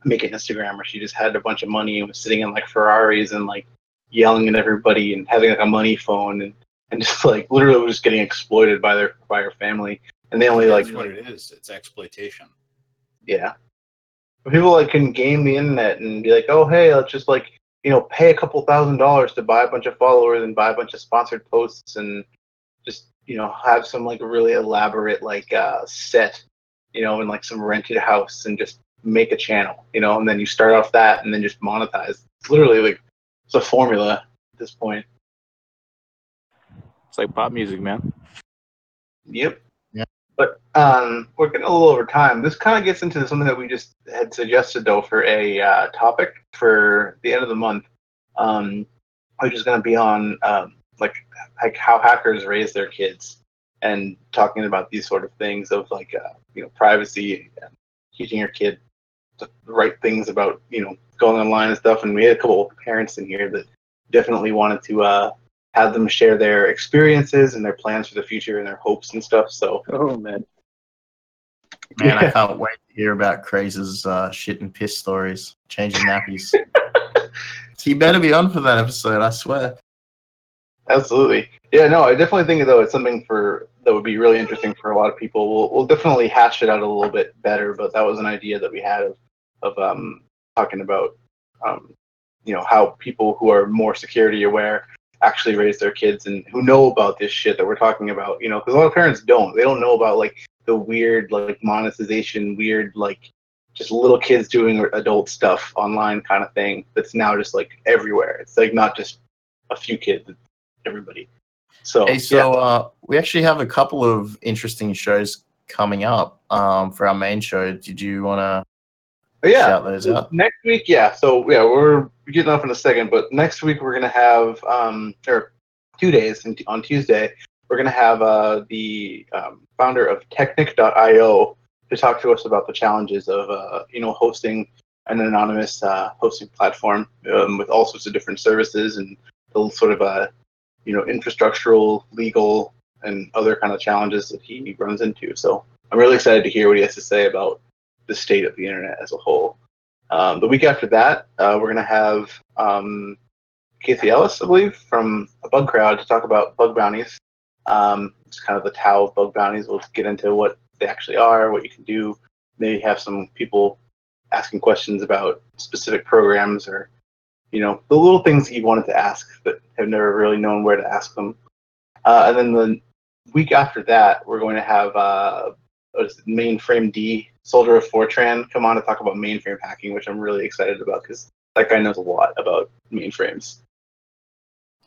make an Instagram where she just had a bunch of money and was sitting in like Ferraris and like yelling at everybody and having like a money phone and, and just like literally was just getting exploited by their by her family. And they only like what it is. It's exploitation. yeah. But people like can game the internet and be like, oh hey, let's just like you know pay a couple thousand dollars to buy a bunch of followers and buy a bunch of sponsored posts and just you know have some like really elaborate like uh set, you know, in like some rented house and just make a channel, you know, and then you start off that and then just monetize. It's literally like it's a formula at this point. It's like pop music, man. Yep. Yeah. But um, we're getting a little over time. This kind of gets into something that we just had suggested though for a uh, topic for the end of the month, um, which is going to be on um, like like how hackers raise their kids and talking about these sort of things of like uh, you know privacy and teaching your kid the right things about you know going online and stuff. And we had a couple of parents in here that definitely wanted to uh, have them share their experiences and their plans for the future and their hopes and stuff. So, oh man, Man, I can't wait to hear about Craze's uh, shit and piss stories, changing nappies. he better be on for that episode, I swear. Absolutely. Yeah, no, I definitely think though it's something for that would be really interesting for a lot of people. We'll we'll definitely hash it out a little bit better, but that was an idea that we had of of um talking about um you know how people who are more security aware actually raise their kids and who know about this shit that we're talking about, you know, because a lot of parents don't. They don't know about like the weird like monetization, weird like just little kids doing adult stuff online kind of thing that's now just like everywhere. It's like not just a few kids, everybody. So, Hey, so uh, we actually have a couple of interesting shows coming up um, for our main show. Did you want to But yeah, shout those out? next week, yeah. So yeah, we're getting off in a second, but next week we're gonna have um or two days on Tuesday we're gonna have uh the um, founder of Technic.io to talk to us about the challenges of uh you know hosting an anonymous uh, hosting platform um, with all sorts of different services and the sort of uh you know infrastructural, legal, and other kind of challenges that he runs into. So I'm really excited to hear what he has to say about the state of the internet as a whole. Um, the week after that, uh, we're going to have um, Ellis, I believe, from a Bugcrowd to talk about bug bounties. Um, it's kind of the Tao of bug bounties. We'll get into what they actually are, what you can do. Maybe have some people asking questions about specific programs or, you know, the little things that you wanted to ask but have never really known where to ask them. Uh, and then the week after that, we're going to have uh, what is it, Mainframed, Soldier of Fortran, come on to talk about mainframe hacking, which I'm really excited about because that guy knows a lot about mainframes.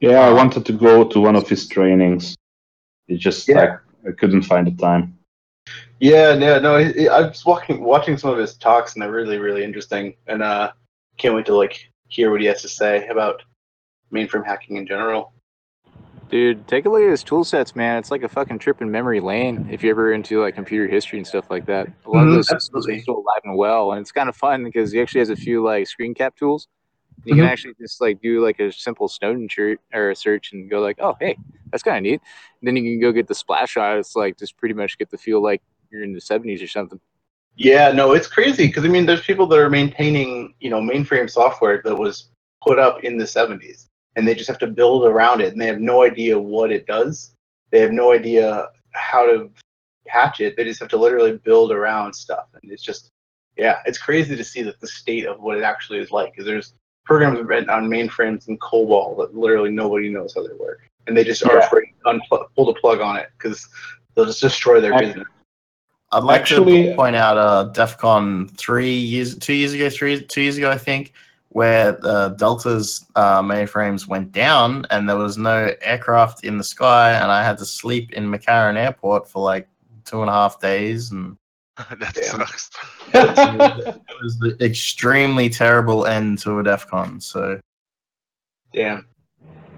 Yeah, I wanted to go to one of his trainings. It just Yeah. I, I couldn't find the time. Yeah, no, no. I, I was walking, watching some of his talks, and they're really, really interesting. And uh, can't wait to like hear what he has to say about mainframe hacking in general. Dude, take a look at his tool sets, man. It's like a fucking trip in memory lane if you're ever into like computer history and stuff like that. A lot Mhm, of those absolutely. are still alive and well, and it's kind of fun because he actually has a few like screen cap tools. You can Mhm. actually just like do like a simple Snowden shirt or a search and go like, oh hey, that's kind of neat. then you can go get the splash shot. It's like just pretty much get the feel like you're in the 70s or something. Yeah, no, it's crazy because I mean, there's people that are maintaining, you know, mainframe software that was put up in the 70s, and they just have to build around it, and they have no idea what it does. They have no idea how to patch it. They just have to literally build around stuff, and it's just, yeah, it's crazy to see that the state of what it actually is like. Because there's programs written on mainframes in COBOL that literally nobody knows how they work, and they just are Yeah. afraid to unplug, pull the plug on it because they'll just destroy their Ac- business. I'd like Actually- to point out uh, DEF CON three years, two years ago, three two years ago, I think, where the Delta's uh, mainframes went down and there was no aircraft in the sky, and I had to sleep in McCarran Airport for like two and a half days, and that Damn. sucks. it was the extremely terrible end to a DEF CON. So Damn.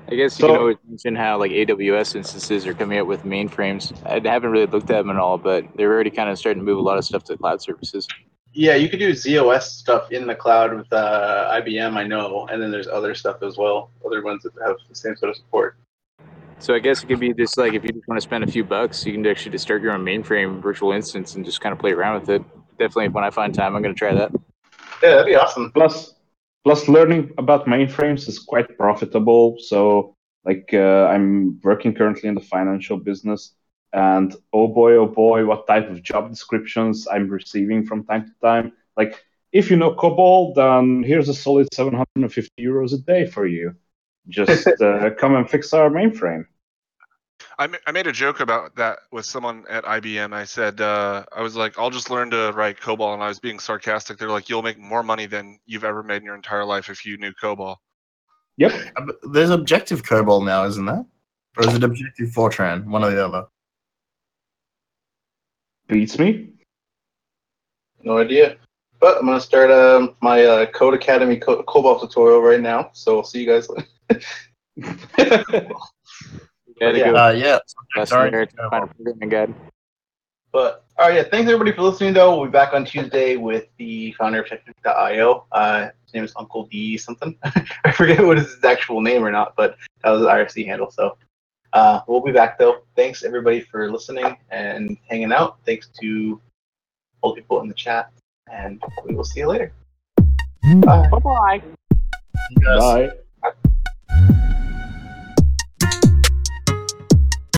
I guess you So- can always mention how like AWS instances are coming up with mainframes. I haven't really looked at them at all, but they're already kind of starting to move a lot of stuff to cloud services. Yeah, you could do z/OS stuff in the cloud with uh, IBM, I know, and then there's other stuff as well, other ones that have the same sort of support. So I guess it could be just like if you just want to spend a few bucks, you can actually just start your own mainframe virtual instance and just kind of play around with it. Definitely, when I find time, I'm going to try that. Yeah, that'd be awesome. Plus, plus learning about mainframes is quite profitable. So, like, uh, I'm working currently in the financial business, and oh boy, oh boy, what type of job descriptions I'm receiving from time to time. Like, if you know COBOL, then here's a solid 750 euros a day for you. Just uh, come and fix our mainframe. I, ma- I made a joke about that with someone at IBM. I said, uh, I was like, I'll just learn to write COBOL. And I was being sarcastic. They're like, you'll make more money than you've ever made in your entire life if you knew COBOL. Yep. Uh, There's Objective COBOL now, isn't there? Or is it Objective Fortran? One or the other. Beats me. No idea. But I'm gonna start um, my uh, Codecademy Co- COBOL tutorial right now. So I'll see you guys. later. Gotta yeah. go. Uh, yeah. Lesson Sorry. there to find a programming guide. But all right, yeah. Thanks everybody for listening. Though we'll be back on Tuesday with the founder of Technic.io. Uh, his name is Uncle D something. I forget what is his actual name or not, but that was his IRC handle. So uh, we'll be back though. Thanks everybody for listening and hanging out. Thanks to all the people in the chat, and we will see you later. Bye. Bye bye. You guys- Bye.